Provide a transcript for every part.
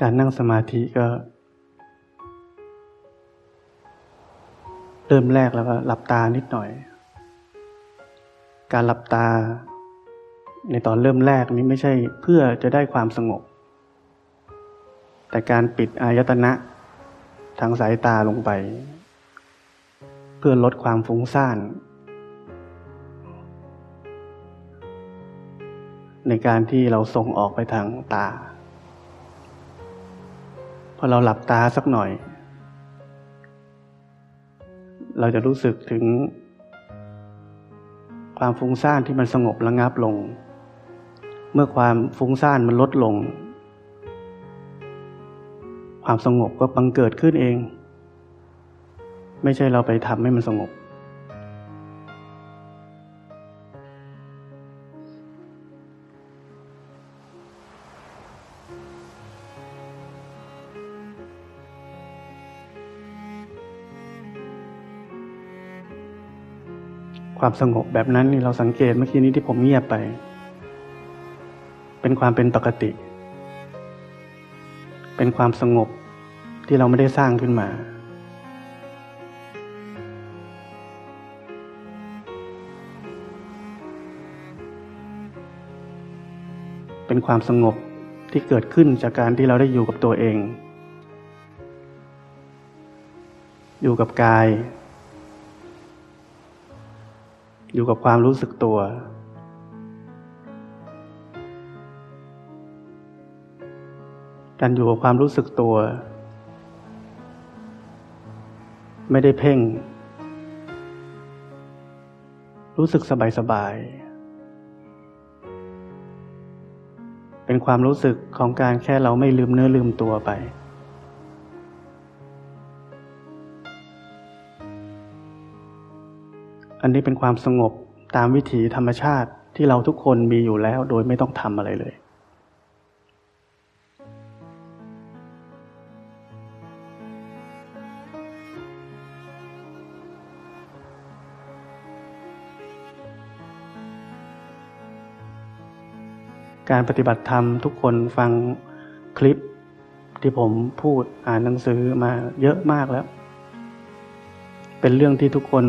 การนั่งสมาธิก็ เริ่มแรกแล้วก็หลับตานิดหน่อย การหลับตา ในตอนเริ่มแรกนี้ไม่ใช่เพื่อจะได้ความสงบ แต่การปิดอายตนะทางสายตาลงไป เพื่อลดความฟุ้งซ่าน ในการที่เราส่งออกไปทางตา อเราหลับตาสักหน่อย เราจะรู้สึกถึง ความฟุ้งซ่านที่มันสงบระงับลง เมื่อความฟุ้งซ่านมันลดลง ความสงบก็บังเกิดขึ้นเอง ไม่ใช่เราไปทำให้มันสงบ ความสงบแบบนั้นนี่เราสังเกตเมื่อกี้นี้ที่ผมเงียบไป เป็นความเป็นปกติ เป็นความสงบที่เราไม่ได้สร้างขึ้นมาเป็นความสงบที่เกิดขึ้นจากการที่เราได้อยู่กับตัวเอง อยู่กับกาย อยู่กับความรู้สึกตัว การอยู่กับความรู้สึกตัว ไม่ได้เพ่ง รู้สึกสบายๆเป็นความรู้สึกของการแค่เราไม่ลืมเนื้อลืมตัวไป อันนี้เป็นความสงบตามวิถีธรรมชาติที่เราทุกคนมีอยู่แล้วโดยไม่ต้องทำอะไรเลยการปฏิบัติธรรมทุกคนฟังคลิปที่ผมพูดอ่านหนังสือมาเยอะมากแล้ว เป็นเรื่องที่ทุกคน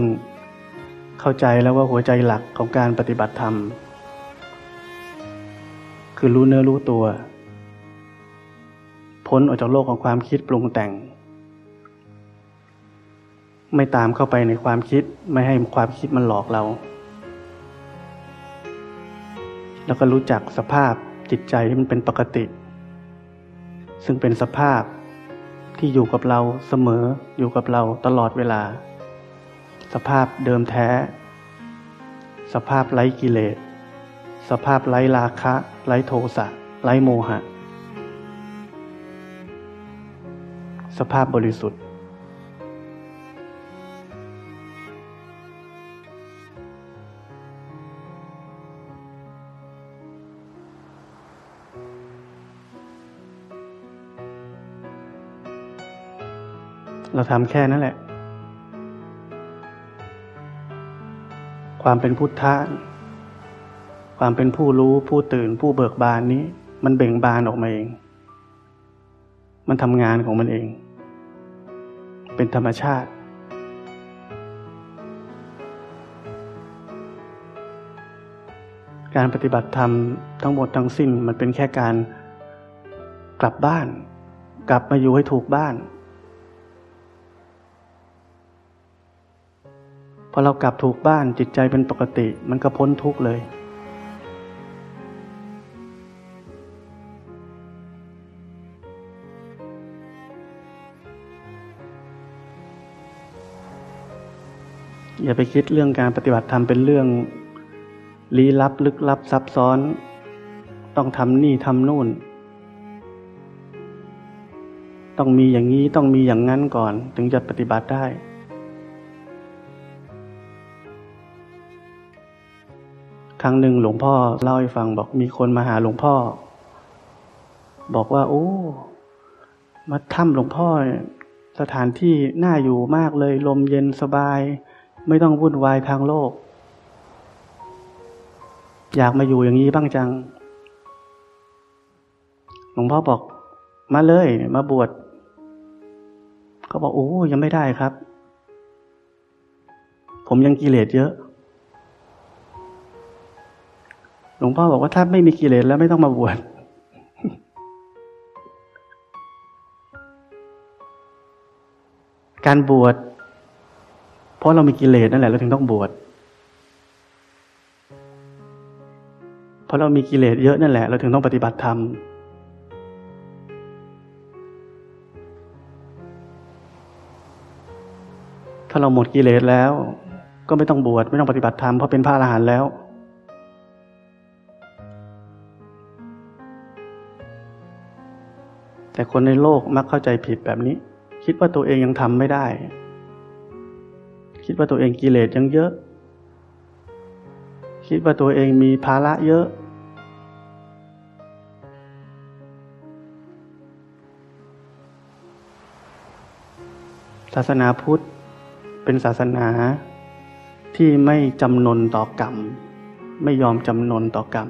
เข้าใจแล้วว่าหัวใจหลักของการปฏิบัติธรรม คือรู้เนื้อรู้ตัว พ้นออกจากโลกของความคิดปรุงแต่ง ไม่ตามเข้าไปในความคิดไม่ให้ความคิดมันหลอกเรา แล้วก็รู้จักสภาพจิตใจที่มันเป็นปกติ ซึ่งเป็นสภาพที่อยู่กับเราเสมออยู่กับเราตลอดเวลา สภาพเดิมแท้ สภาพไร้กิเลส สภาพไร้ราคะ ไร้โทสะ ไร้โมหะ สภาพบริสุทธิ์ เราทำแค่นั้นแหละ ความเป็นพุทธะ ความเป็นผู้รู้ผู้ตื่นผู้เบิกบานนี้ มันเบ่งบานออกมาเอง มันทำงานของมันเอง เป็นธรรมชาติ การปฏิบัติธรรมทั้งหมดทั้งสิ้นมันเป็นแค่การกลับบ้าน กลับมาอยู่ให้ถูกบ้าน พอเรากลับถูกบ้านจิตใจเป็นปกติ มันก็พ้นทุกข์เลย อย่าไปคิดเรื่องการปฏิบัติธรรมเป็นเรื่องลี้ลับลึกลับซับซ้อน ต้องทำนี่ทำนู่น ต้องมีอย่างนี้ต้องมีอย่างนั้นก่อน ถึงจะปฏิบัติได้ รั้งหนึ่งหลวงพ่อเล่าให้ฟังบอกมีคนมาหาหลวงพ่อ บอกว่า โอ้ มาถ้ำหลวงพ่อ สถานที่น่าอยู่มากเลย ลมเย็นสบาย ไม่ต้องวุ่นวายทางโลก อยากมาอยู่อย่างนี้บ้างจัง หลวงพ่อบอก มาเลย มาบวชเขาบอกโอ้ยังไม่ได้ครับ ผมยังกิเลสเยอะ หลวงพ่อบอกว่าถ้าไม่มีกิเลสแล้วไม่ต้องมาบวชการบวชเพราะเรามีกิเลสนั่นแหละเราถึงต้องบวชเพราะเรามีกิเลสเยอะนั่นแหละ เราถึงต้องปฏิบัติธรรมถ้าเราหมดกิเลสแล้ว ก็ไม่ต้องบวชไม่ต้องปฏิบัติธรรมเพราะเป็นพระอรหันต์แล้ว แต่คนในโลกมักเข้าใจผิดแบบนี้ คิดว่าตัวเองยังทำไม่ได้ คิดว่าตัวเองกิเลสยังเยอะ คิดว่าตัวเองมีภาระเยอะ ศาสนาพุทธเป็นศาสนาที่ไม่จำนนต่อกรรม ไม่ยอมจำนนต่อกรรม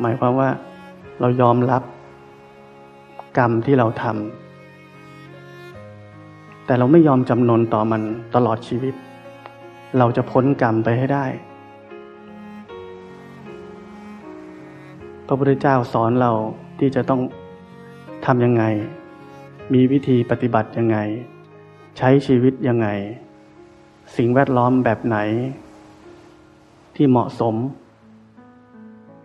หมายความว่า เรายอมรับกรรมที่เราทำแต่เราไม่ยอมจำนนต่อมันตลอดชีวิต เราจะพ้นกรรมไปให้ได้ พระพุทธเจ้าสอนเราที่จะต้องทำยังไง มีวิธีปฏิบัติยังไง ใช้ชีวิตยังไง สิ่งแวดล้อมแบบไหน ที่เหมาะสม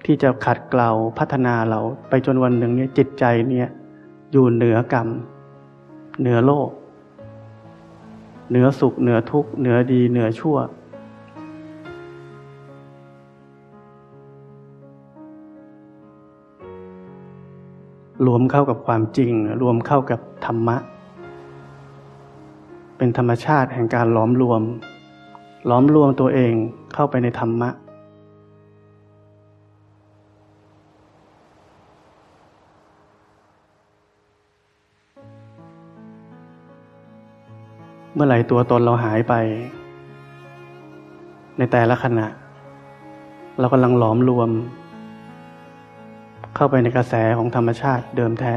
ที่จะขัดเกลาพัฒนาเราไปจนวันหนึ่งเนี่ยจิตใจเนี่ยอยู่เหนือกรรม เหนือโลก เหนือสุข เหนือทุกข์ เหนือดี เหนือชั่ว รวมเข้ากับความจริง รวมเข้ากับธรรมะ เป็นธรรมชาติแห่งการล้อมรวม ล้อมรวมตัวเองเข้าไปในธรรมะ เมื่อไหร่ตัวตนเราหายไป ในแต่ละขณะ เรากำลังหลอมรวม เข้าไปในกระแสของธรรมชาติเดิมแท้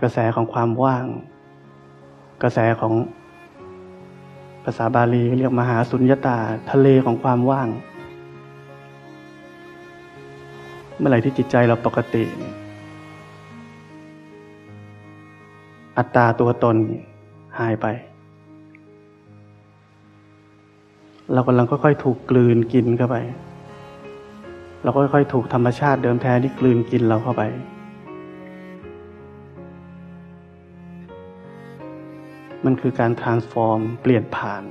กระแสของความว่าง กระแสของภาษาบาลีเรียกมหาสุญญตาทะเลของความว่าง เมื่อไหร่ที่จิตใจเราปกติ อัตตาตัวตนหายไป เรากำลังค่อยๆ ถูกกลืนกินเข้าไป เราก็ค่อยๆ ถูกธรรมชาติเดิมแท้ที่กลืนกินเราเข้าไป มันคือการ transform เปลี่ยนผ่าน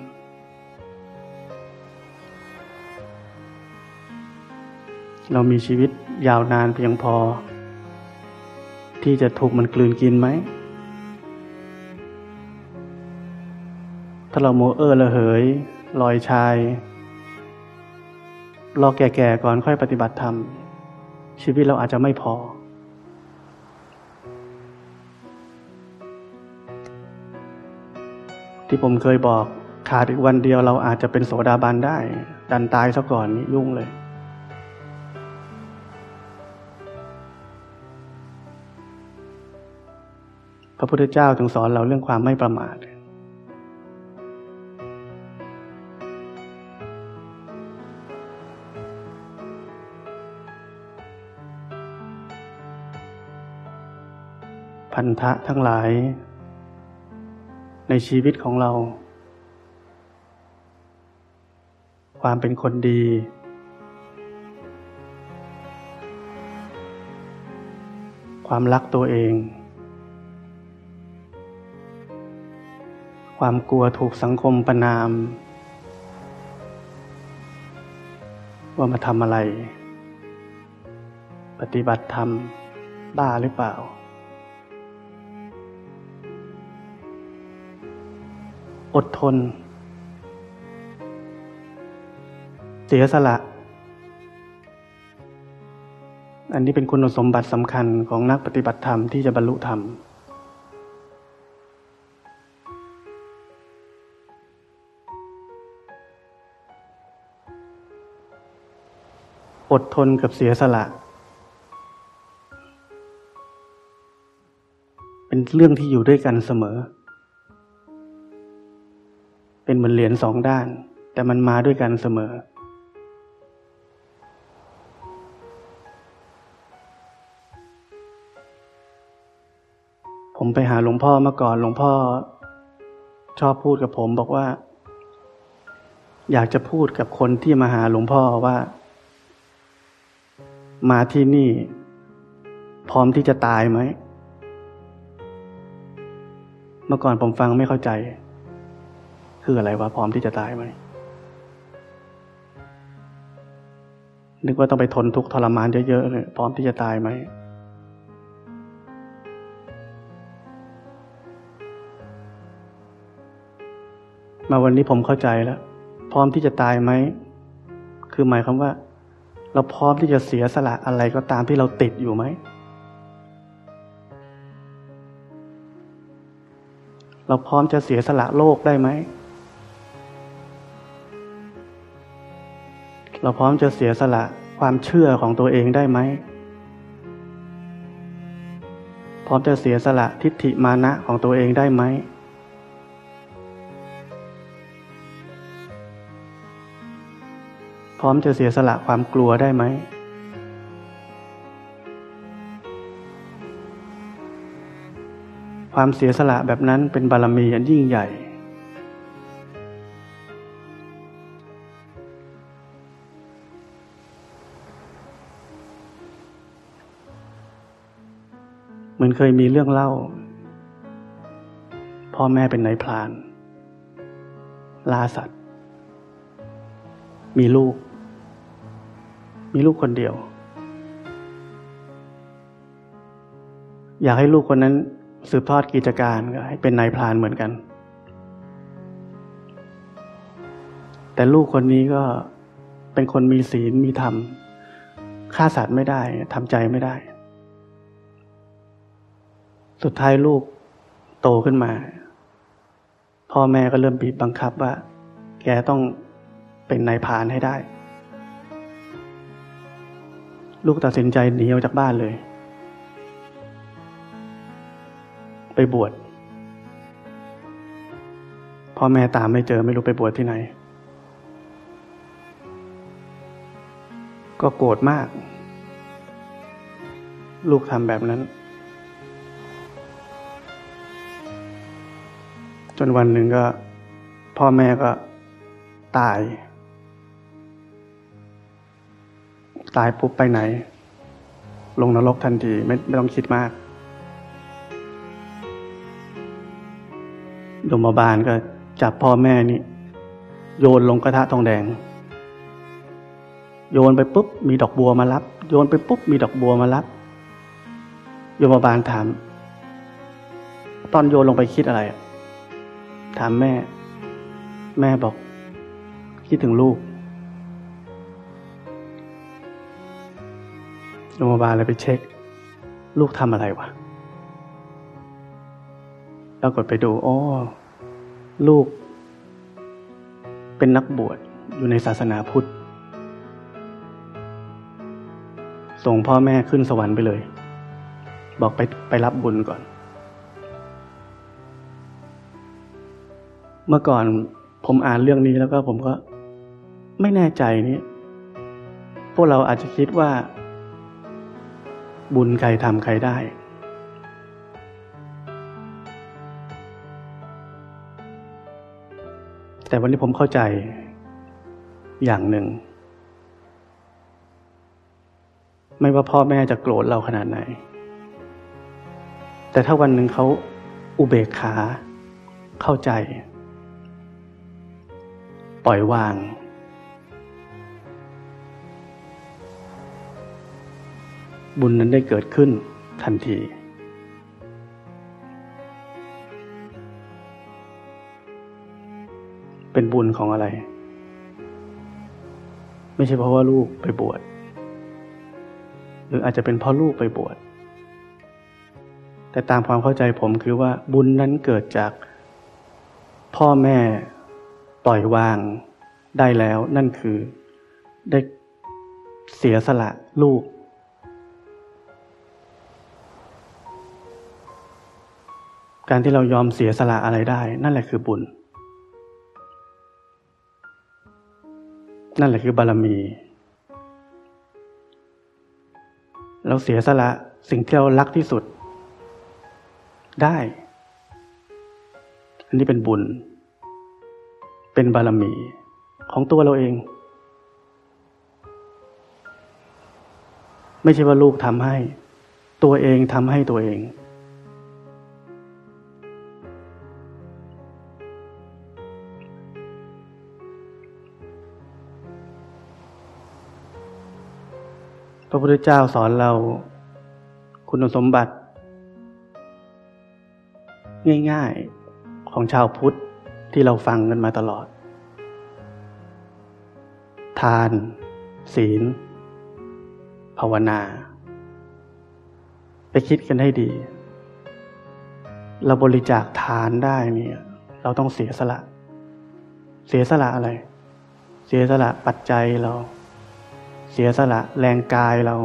เรามีชีวิตยาวนานเพียงพอ ที่จะถูกมันกลืนกินไหม ถ้าเราโมเออร์ละเหย ลอยชายรอแก่ๆก่อนค่อยปฏิบัติธรรม ชีวิตเราอาจจะไม่พอ ที่ผมเคยบอกขาดอีกวันเดียวเราอาจจะเป็นโสดาบันได้ ดันตายซะก่อนนี่ยุ่งเลย พระพุทธเจ้าถึงสอนเราเรื่องความไม่ประมาท พันธะทั้งหลาย ในชีวิตของเรา ความเป็นคนดี ความรักตัวเอง ความกลัวถูกสังคมประนาม ว่ามาทำอะไร ปฏิบัติธรรมบ้าหรือเปล่า อดทน เสียสละ อันนี้เป็นคุณสมบัติสำคัญของนักปฏิบัติธรรมที่จะบรรลุธรรม อดทนกับเสียสละ เป็นเรื่องที่อยู่ด้วยกันเสมอ เป็นเหมือนเหรียญสองด้าน แต่มันมาด้วยกันเสมอ ผมไปหาหลวงพ่อมาก่อนหลวงพ่อ ชอบพูดกับผมบอกว่า อยากจะพูดกับคนที่มาหาหลวงพ่อว่า มาที่นี่ พร้อมที่จะตายไหมเมื่อก่อนผมฟังไม่เข้าใจ คืออะไรวะพร้อมที่จะตายไหมนึกว่าต้องไปทนทุกข์ทรมานเยอะๆเลยพร้อมที่จะตายไหมมาวันนี้ผมเข้าใจแล้ว พร้อมที่จะตายไหม คือหมายความว่า เราพร้อมที่จะเสียสละอะไรก็ตามที่เราติดอยู่ไหม เราพร้อมจะเสียสละโลกได้ไหม เราพร้อมจะเสียสละความเชื่อของตัวเองได้ไหม พร้อมจะเสียสละทิฏฐิมานะของตัวเองได้ไหม พร้อมจะเสียสละความกลัวได้ไหม ความเสียสละแบบนั้นเป็นบารมีอันยิ่งใหญ่ มือนเคยมีเรื่องเล่า พ่อแม่เป็นนายพรานล่าสัตว์ มีลูก มีลูกคนเดียว อยากให้ลูกคนนั้น สืบทอดกิจการก็ให้เป็นนายพรานเหมือนกัน แต่ลูกคนนี้ก็เป็นคนมีศีลมีธรรมฆ่าสัตว์ไม่ได้ทำใจไม่ได้ สุดท้ายลูกโตขึ้นมา พ่อแม่ก็เริ่มบีบบังคับว่า แกต้องเป็นนายพานให้ได้ ลูกตัดสินใจหนีออกจากบ้านเลย ไปบวชพ่อแม่ตามไม่เจอไม่รู้ไปบวชที่ไหน ก็โกรธมาก ลูกทำแบบนั้น จนวันหนึ่งก็ พ่อแม่ก็ตาย ตายปุ๊บไปไหน ลงนรกทันทีไม่ไม่ต้องคิดมากโยมบาลก็จับพ่อแม่นี่ โยนลงกระทะทองแดง โยนไปปุ๊บ มีดอกบัวมารับ โยนไปปุ๊บ มีดอกบัวมารับโยมบาลถาม ตอนโยนลงไปคิดอะไร ถามแม่ แม่บอก คิดถึงลูกโรงพยาบาลเลยไปเช็ค ลูกทำอะไรวะปรากฏไปดูอ๋อลูก เป็นนักบวชอยู่ในศาสนาพุทธ ส่งพ่อแม่ขึ้นสวรรค์ไปเลย บอกไปไปรับบุญก่อน เมื่อก่อนผมอ่านเรื่องนี้แล้วก็ผมก็ไม่แน่ใจนี่พวกเราอาจจะคิดว่า บุญใครทำใครได้ แต่วันนี้ผมเข้าใจอย่างหนึ่ง ไม่ว่าพ่อแม่จะโกรธเราขนาดไหน แต่ถ้าวันหนึ่งเขาอุเบกขาเข้าใจ ปล่อยวาง บุญนั้นได้เกิดขึ้นทันที เป็นบุญของอะไร ไม่ใช่เพราะว่าลูกไปบวชหรืออาจจะเป็นเพราะลูกไปบวชแต่ตามความเข้าใจผมคือว่าบุญนั้นเกิดจากพ่อแม่ ปล่อยวางได้แล้วนั่นคือได้เสียสละลูก การที่เรายอมเสียสละอะไรได้ นั่นแหละคือบุญ นั่นแหละคือบารมี เราเสียสละสิ่งที่เรารักที่สุด ได้ อันนี้เป็นบุญ เป็นบารมีของตัวเราเอง ไม่ใช่ว่าลูกทำให้ ตัวเองทำให้ตัวเอง พระพุทธเจ้าสอนเราคุณสมบัติ ง่าย ๆ ของชาวพุทธ ที่เราฟังกันมาตลอด ทาน ศีล ภาวนา ไปคิดกันให้ดี เราบริจาคทานได้เนี่ย เราต้องเสียสละ เสียสละอะไร เสียสละปัจจัยเรา เสียสละแรงกายเรา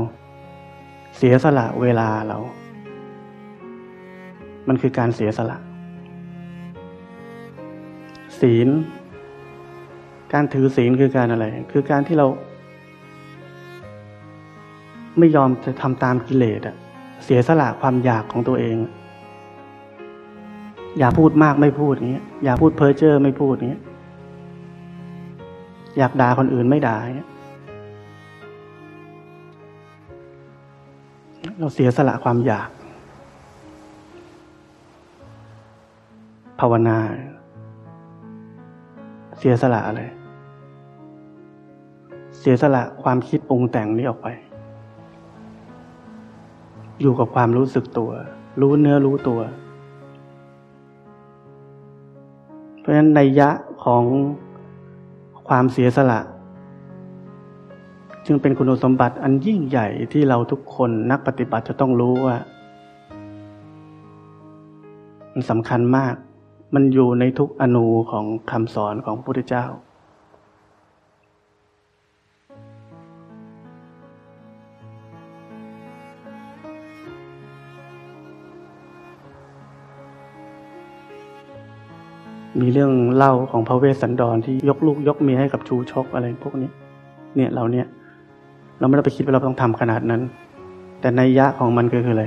เสียสละเวลาเรา มันคือการเสียสละ ศีล การถือศีลคือการอะไร คือการที่เรา ไม่ยอมจะทำตามกิเลสอะเสียสละความอยากของตัวเอง อย่าพูดมากไม่พูดอย่างเงี้ย อย่าพูดเพ้อเจ้อไม่พูดอย่างเงี้ย อยากด่าคนอื่นไม่ด่าเงี้ย เราเสียสละความอยาก ภาวนา เสียสละอะไรเสียสละความคิดปรุงแต่งนี้ออกไป อยู่กับความรู้สึกตัว รู้เนื้อรู้ตัว เพราะฉะนั้นในยะของความเสียสละ จึงเป็นคุณสมบัติอันยิ่งใหญ่ที่เราทุกคนนักปฏิบัติจะต้องรู้ว่า มันสำคัญมาก มันอยู่ในทุกอนูของคำสอนของพระพุทธเจ้า มีเรื่องเล่าของพระเวสสันดรที่ยกลูกยกเมียให้กับชูชกอะไรพวกนี้ เนี่ยเราเนี่ย เราไม่ได้ไปคิดว่าเราต้องทำขนาดนั้น แต่ในยะของมันก็คืออะไร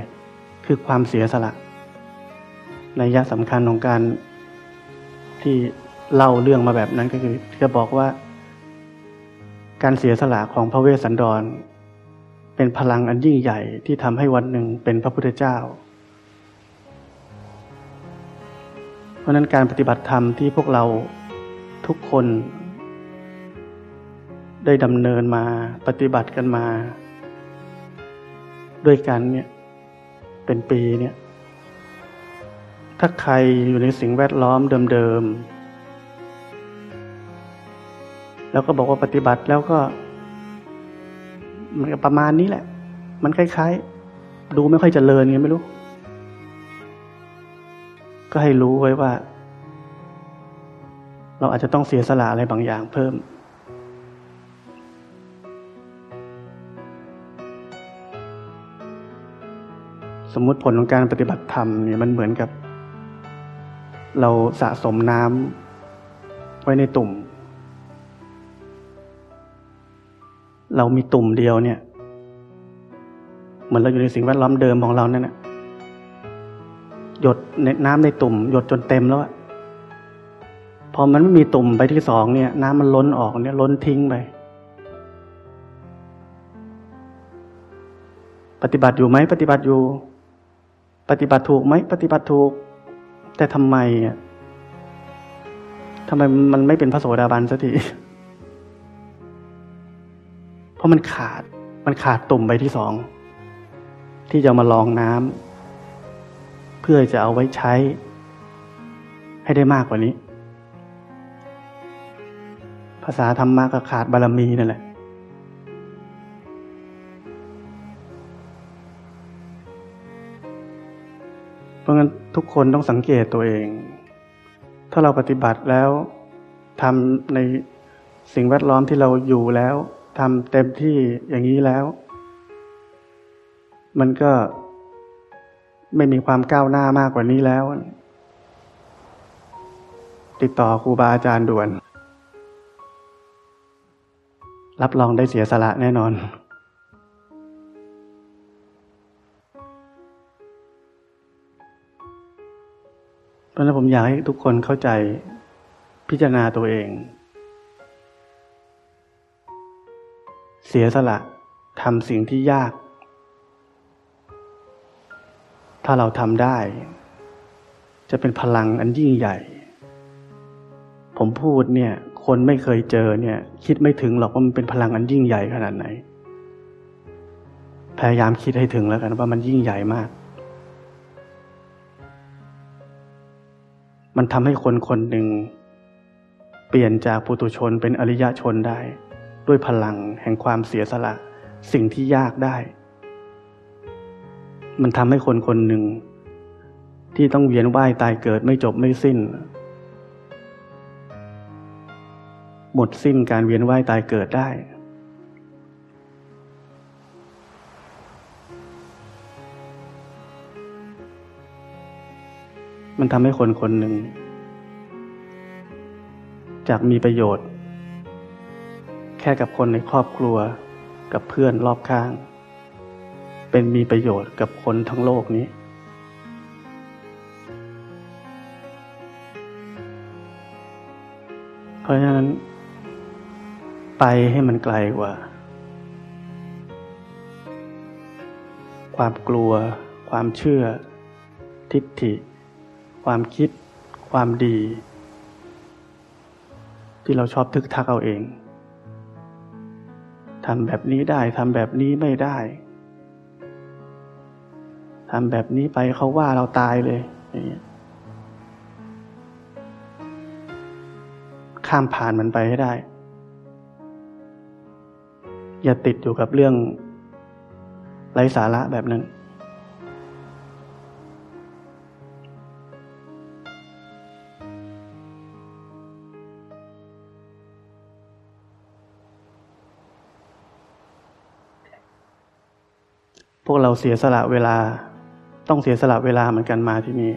คือความเสียสละในยะสำคัญของการ ที่เล่าเรื่องมาแบบนั้นก็คือจะบอกว่า การเสียสละของพระเวสสันดร เป็นพลังอันยิ่งใหญ่ที่ทำให้วันหนึ่งเป็นพระพุทธเจ้า เพราะนั้นการปฏิบัติธรรมที่พวกเราทุกคน ได้ดำเนินมาปฏิบัติกันมา ด้วยกันเนี่ยเป็นปีเนี่ย ถ้าใครอยู่ในสิ่งแวดล้อมเดิมๆ แล้วก็บอกว่าปฏิบัติแล้วก็ มันประมาณนี้แหละ มันคล้ายๆ ดูไม่ค่อยจเจริญไงไม่รู้ ก็ให้รู้ไว้ว่า เราอาจจะต้องเสียสละอะไรบางอย่างเพิ่ม สมมุติผลของการปฏิบัติธรรมเนี่ยมันเหมือนกับ เราสะสมน้ำไว้ในตุ่ม เรามีตุ่มเดียวเนี่ย เหมือนเราอยู่ในสิ่งแวดล้อมเดิมของเราเนี่ยหยดในน้ำในตุ่ม หยดจนเต็มแล้วอะพอมันไม่มีตุ่มไปที่สองเนี่ย น้ำมันล้นออกเนี่ย ล้นทิ้งไป ปฏิบัติอยู่ไหมปฏิบัติอยู่ ปฏิบัติถูกไหมปฏิบัติถูก แต่ทำไมอะทำไมมันไม่เป็นพระโสดาบันสักที เพราะมันขาด มันขาดตุ่มใบที่สอง ที่จะมาลองน้ำเพื่อจะเอาไว้ใช้ ให้ได้มากกว่านี้ ภาษาธรรมะก็ขาดบารมีนั่นแหละ ราะงั้นทุกคนต้องสังเกตตัวเอง ถ้าเราปฏิบัติแล้วทำในสิ่งแวดล้อมที่เราอยู่แล้วทำเต็มที่อย่างนี้แล้ว มันก็ไม่มีความก้าวหน้ามากกว่านี้แล้ว ติดต่อครูบาอาจารย์ด่วน รับรองได้เสียสละแน่นอน เพราะนั้นผมอยากให้ทุกคนเข้าใจพิจารณาตัวเอง เสียสละทำสิ่งที่ยาก ถ้าเราทำได้ จะเป็นพลังอันยิ่งใหญ่ ผมพูดเนี่ย คนไม่เคยเจอเนี่ย คิดไม่ถึงหรอกว่ามันเป็นพลังอันยิ่งใหญ่ขนาดไหน พยายามคิดให้ถึงแล้วกันว่ามันยิ่งใหญ่มาก มันทำให้คนคนหนึ่ง เปลี่ยนจากปุตุชนเป็นอริยชนได้ ด้วยพลังแห่งความเสียสละ สิ่งที่ยากได้ มันทำให้คนคนหนึ่ง ที่ต้องเวียนว่ายตายเกิดไม่จบไม่สิ้น หมดสิ้นการเวียนว่ายตายเกิดได้ มันทำให้คนคนหนึ่ง จากมีประโยชน์ แค่กับคนในครอบครัวกับเพื่อนรอบข้าง เป็นมีประโยชน์กับคนทั้งโลกนี้ เพราะฉะนั้น ไปให้มันไกลกว่า ความกลัว ความเชื่อ ทิฏฐิ ความคิด ความดี ที่เราชอบทึกทักเอาเองทำแบบนี้ได้ทำแบบนี้ไม่ได้ทำแบบนี้ไปเขาว่าเราตายเลยอย่างเงี้ยข้ามผ่านมันไปให้ได้ อย่าติดอยู่กับเรื่องไร้สาระแบบนั้น พวกเราเสียสละเวลา ต้องเสียสละเวลาเหมือนกันมาที่นี่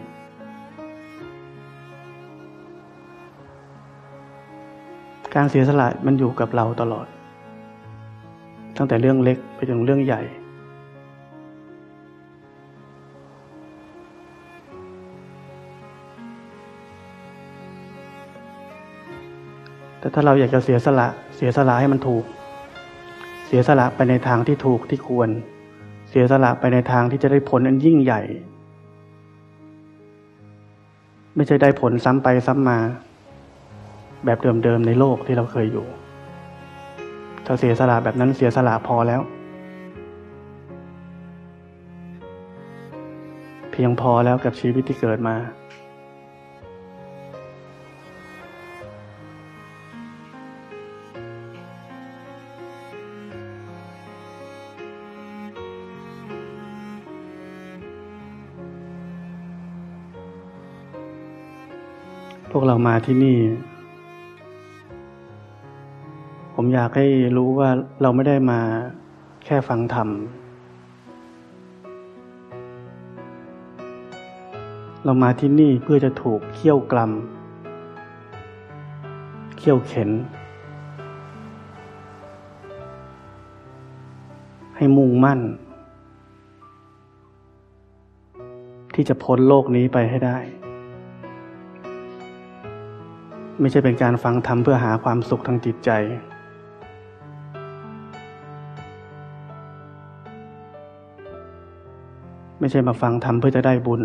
การเสียสละมันอยู่กับเราตลอด ตั้งแต่เรื่องเล็กไปจนเรื่องใหญ่ แต่ถ้าเราอยากจะเสียสละ เสียสละให้มันถูก เสียสละไปในทางที่ถูกที่ควร เสียสละไปในทางที่จะได้ผลอันยิ่งใหญ่ ไม่ใช่ได้ผลซ้ำไปซ้ำมา แบบเดิมๆในโลกที่เราเคยอยู่ ถ้าเสียสละแบบนั้นเสียสละพอแล้ว เพียงพอแล้วกับชีวิตที่เกิดมา มาที่นี่ ผมอยากให้รู้ว่าเราไม่ได้มาแค่ฟังธรรม เรามาที่นี่เพื่อจะถูกเคี่ยวกลัมเคี่ยวเข็น ให้มุ่งมั่น ที่จะพ้นโลกนี้ไปให้ได้ ไม่ใช่เป็นการฟังธรรมเพื่อหาความสุขทางจิตใจ ไม่ใช่มาฟังธรรมเพื่อจะได้บุญ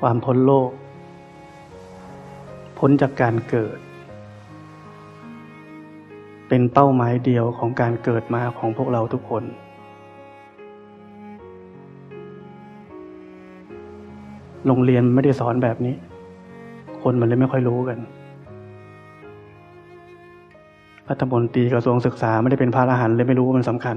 ความพ้นโลก พ้นจากการเกิด เป็นเป้าหมายเดียวของการเกิดมาของพวกเราทุกคน โรงเรียนไม่ได้สอนแบบนี้ คนมันเลยไม่ค่อยรู้กันรัฐมนตรีกระทรวงศึกษาไม่ได้เป็นพระอรหันต์เลยไม่รู้ว่ามันสำคัญ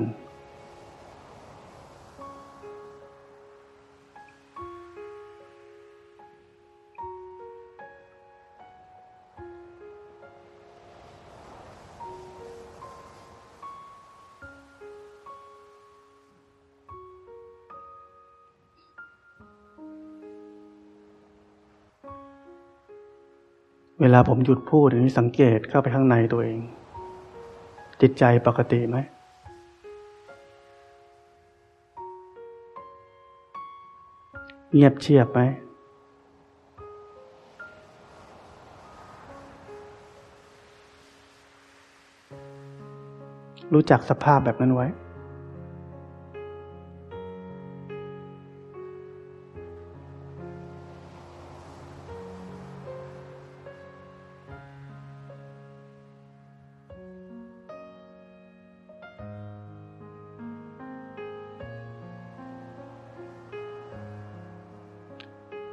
ลาผมหยุดพูดอย่างนี้สังเกตเข้าไปข้างในตัวเอง จิตใจปกติไหม เงียบเชียบไหม รู้จักสภาพแบบนั้นไว้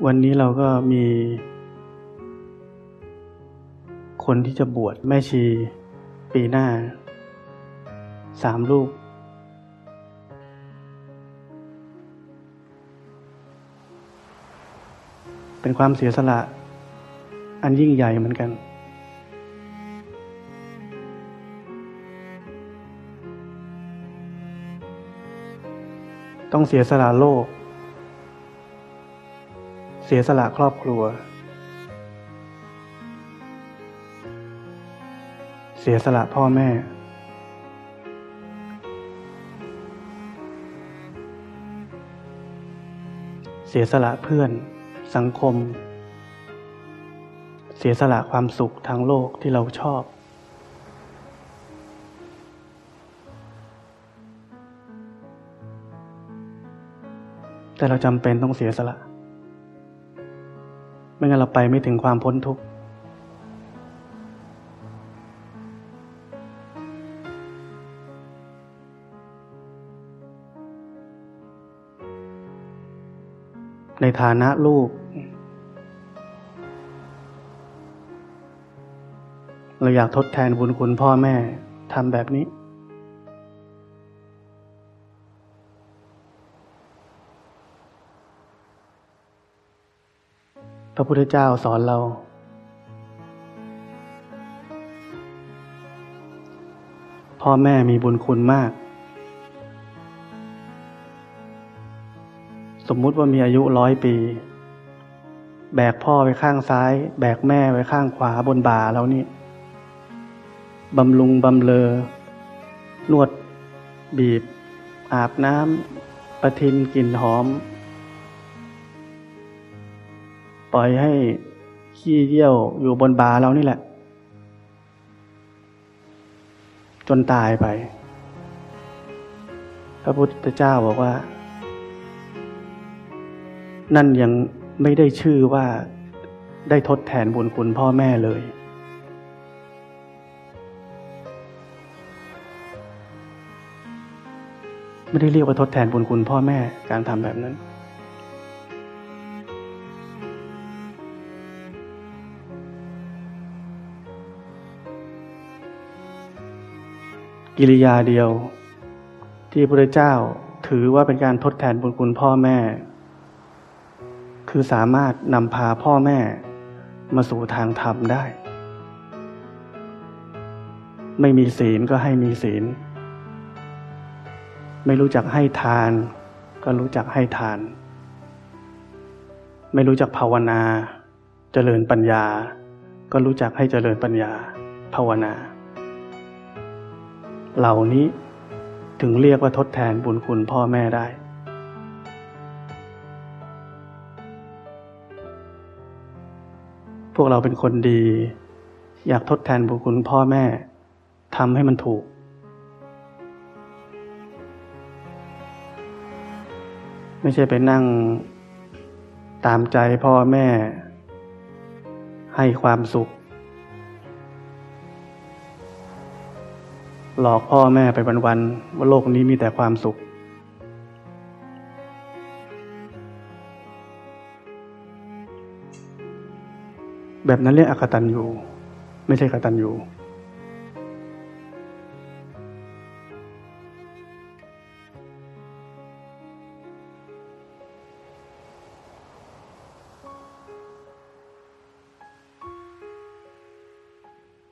วันนี้เราก็มี คนที่จะบวชแม่ชีปีหน้าสามลูก เป็นความเสียสละ อันยิ่งใหญ่เหมือนกัน ต้องเสียสละโลก เสียสละครอบครัว เสียสละพ่อแม่ เสียสละเพื่อน สังคม เสียสละความสุขทางโลกที่เราชอบ แต่เราจำเป็นต้องเสียสละ ไม่งั้นเราไปไม่ถึงความพ้นทุกข์ในฐานะลูก เราอยากทดแทนบุญคุณพ่อแม่ทำแบบนี้ พระพุทธเจ้าสอนเรา พ่อแม่มีบุญคุณมาก สมมุติว่ามีอายุร้อยปี แบกพ่อไปข้างซ้าย แบกแม่ไปข้างขวาบนบ่าแล้วนี่บำรุงบำเลอนวด บีบ อาบน้ำประทินกลิ่นหอม ปล่อยให้ขี้เยี่ยวอยู่บนบาเรานี่แหละ จนตายไป พระพุทธเจ้าบอกว่า นั่นยังไม่ได้ชื่อว่าได้ทดแทนบุญคุณพ่อแม่เลย ไม่ได้เรียกว่าทดแทนบุญคุณพ่อแม่การทำแบบนั้น กิริยาเดียว ที่พระเจ้าถือว่าเป็นการทดแทนบุญคุณพ่อแม่ คือสามารถนำพาพ่อแม่มาสู่ทางธรรมได้ ไม่มีศีลก็ให้มีศีล ไม่รู้จักให้ทาน ก็รู้จักให้ทาน ไม่รู้จักภาวนา เจริญปัญญา ก็รู้จักให้เจริญปัญญา ภาวนา เหล่านี้ถึงเรียกว่าทดแทนบุญคุณพ่อแม่ได้ พวกเราเป็นคนดี อยากทดแทนบุญคุณพ่อแม่ทำให้มันถูก ไม่ใช่ไปนั่งตามใจพ่อแม่ ให้ความสุข หลอกพ่อแม่ไปวันๆว่าโลกนี้มีแต่ความสุข แบบนั้นเรียกอกตันยูไม่ใช่กตันยู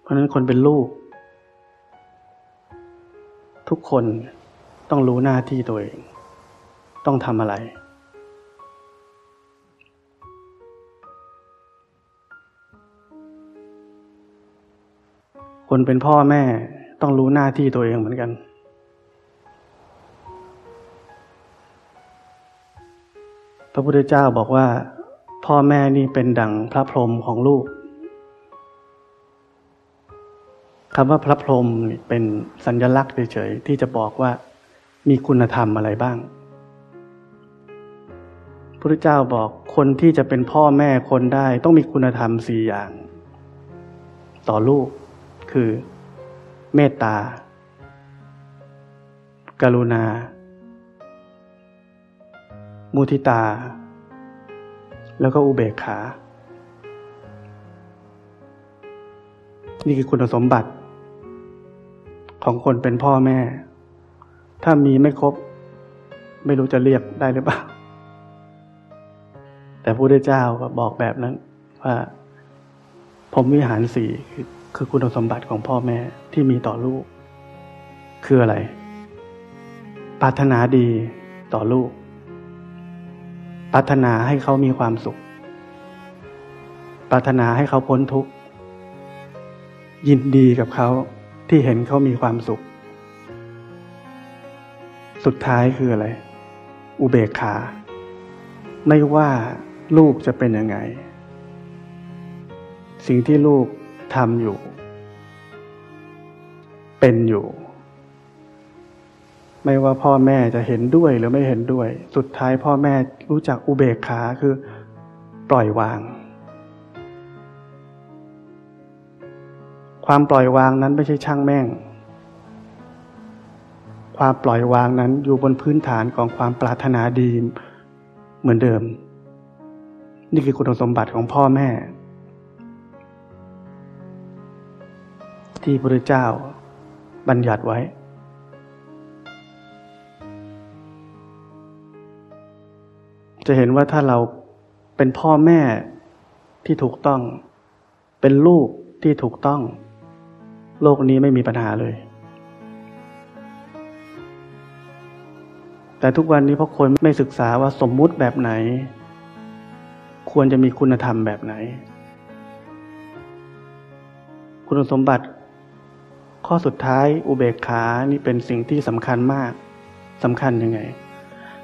เพราะนั้นคนเป็นลูก คนต้องรู้หน้าที่ตัวเอง ต้องทำอะไร คนเป็นพ่อแม่ต้องรู้หน้าที่ตัวเองเหมือนกัน พระพุทธเจ้าบอกว่า พ่อแม่นี่เป็นดั่งพระพรหมของลูก คำว่าพระพรหมเป็นสัญลักษณ์เฉยๆที่จะบอกว่ามีคุณธรรมอะไรบ้างพระเจ้าบอกคนที่จะเป็นพ่อแม่คนได้ ต้องมีคุณธรรมสี่อย่าง ต่อลูกคือ เมตตา กรุณา มุทิตา แล้วก็อุเบกขา นี่คือคุณสมบัติ ของคนเป็นพ่อแม่ ถ้ามีไม่ครบ ไม่รู้จะเรียกได้หรือเปล่า แต่พระพุทธเจ้าก็บอกแบบนั้นว่าผมวิหารสี่คือคือคุณสมบัติของพ่อแม่ที่มีต่อลูก คืออะไร ปรารถนาดีต่อลูก ปรารถนาให้เขามีความสุข ปรารถนาให้เขาพ้นทุกข์ ยินดีกับเขา ที่เห็นเขามีความสุข สุดท้ายคืออะไร อุเบกขา ไม่ว่าลูกจะเป็นยังไง สิ่งที่ลูกทำอยู่ เป็นอยู่ ไม่ว่าพ่อแม่จะเห็นด้วยหรือไม่เห็นด้วย สุดท้ายพ่อแม่รู้จักอุเบกขาคือ ปล่อยวาง ความปล่อยวางนั้นไม่ใช่ช่างแม่ง ความปล่อยวางนั้นอยู่บนพื้นฐานของความปรารถนาดีเหมือนเดิม นี่คือคุณสมบัติของพ่อแม่ ที่พระเจ้าบัญญัติไว้จะเห็นว่าถ้าเราเป็นพ่อแม่ที่ถูกต้อง เป็นลูกที่ถูกต้อง โลกนี้ไม่มีปัญหาเลย แต่ทุกวันนี้เพราะคนไม่ศึกษาว่าสมมุติแบบไหน ควรจะมีคุณธรรมแบบไหน คุณสมบัติ ข้อสุดท้ายอุเบกขานี่เป็นสิ่งที่สำคัญมากสำคัญยังไง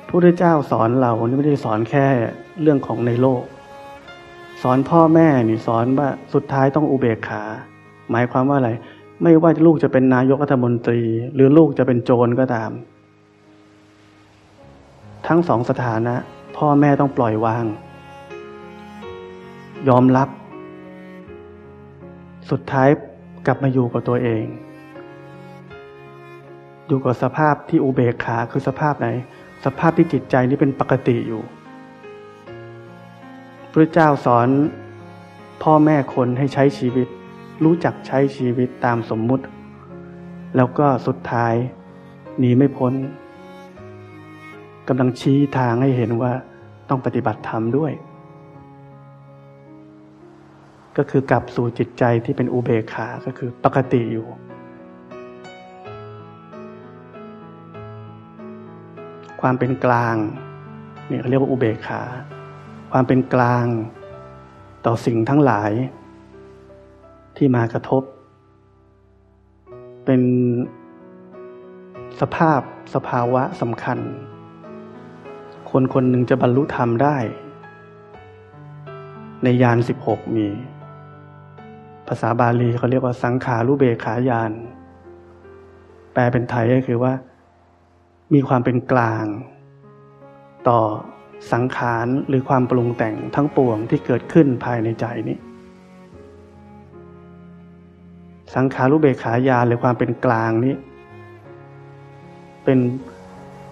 พระพุทธเจ้าสอนเรานี่ไม่ได้สอนแค่เรื่องของในโลก สอนพ่อแม่นี่สอนว่าสุดท้ายต้องอุเบกขา หมายความว่าอะไร ไม่ว่าลูกจะเป็นนายกรัฐมนตรี หรือลูกจะเป็นโจรก็ตาม ทั้งสองสถานะ พ่อแม่ต้องปล่อยวาง ยอมรับ สุดท้ายกลับมาอยู่กับตัวเอง อยู่กับสภาพที่อุเบกขาคือสภาพไหน สภาพที่จิตใจนี้เป็นปกติอยู่พระเจ้าสอนพ่อแม่คนให้ใช้ชีวิต รู้จักใช้ชีวิตตามสมมุติ แล้วก็สุดท้ายหนีไม่พ้นกำลังชี้ทางให้เห็นว่าต้องปฏิบัติธรรมด้วย ก็คือกลับสู่จิตใจที่เป็นอุเบกขาก็คือปกติอยู่ ความเป็นกลางนี่เขาเรียกว่าอุเบกขา ความเป็นกลางต่อสิ่งทั้งหลาย ที่มากระทบ เป็นสภาพสภาวะสำคัญ คนคนหนึ่งจะบรรลุธรรมได้ ในยานสิบหกมี ภาษาบาลีเขาเรียกว่าสังขารุเบขายาน แปลเป็นไทยก็คือว่า มีความเป็นกลาง ต่อสังขารหรือความปรุงแต่งทั้งปวงที่เกิดขึ้นภายในใจนี้ สังขารุเบขายาหรือความเป็นกลางนี้ เป็น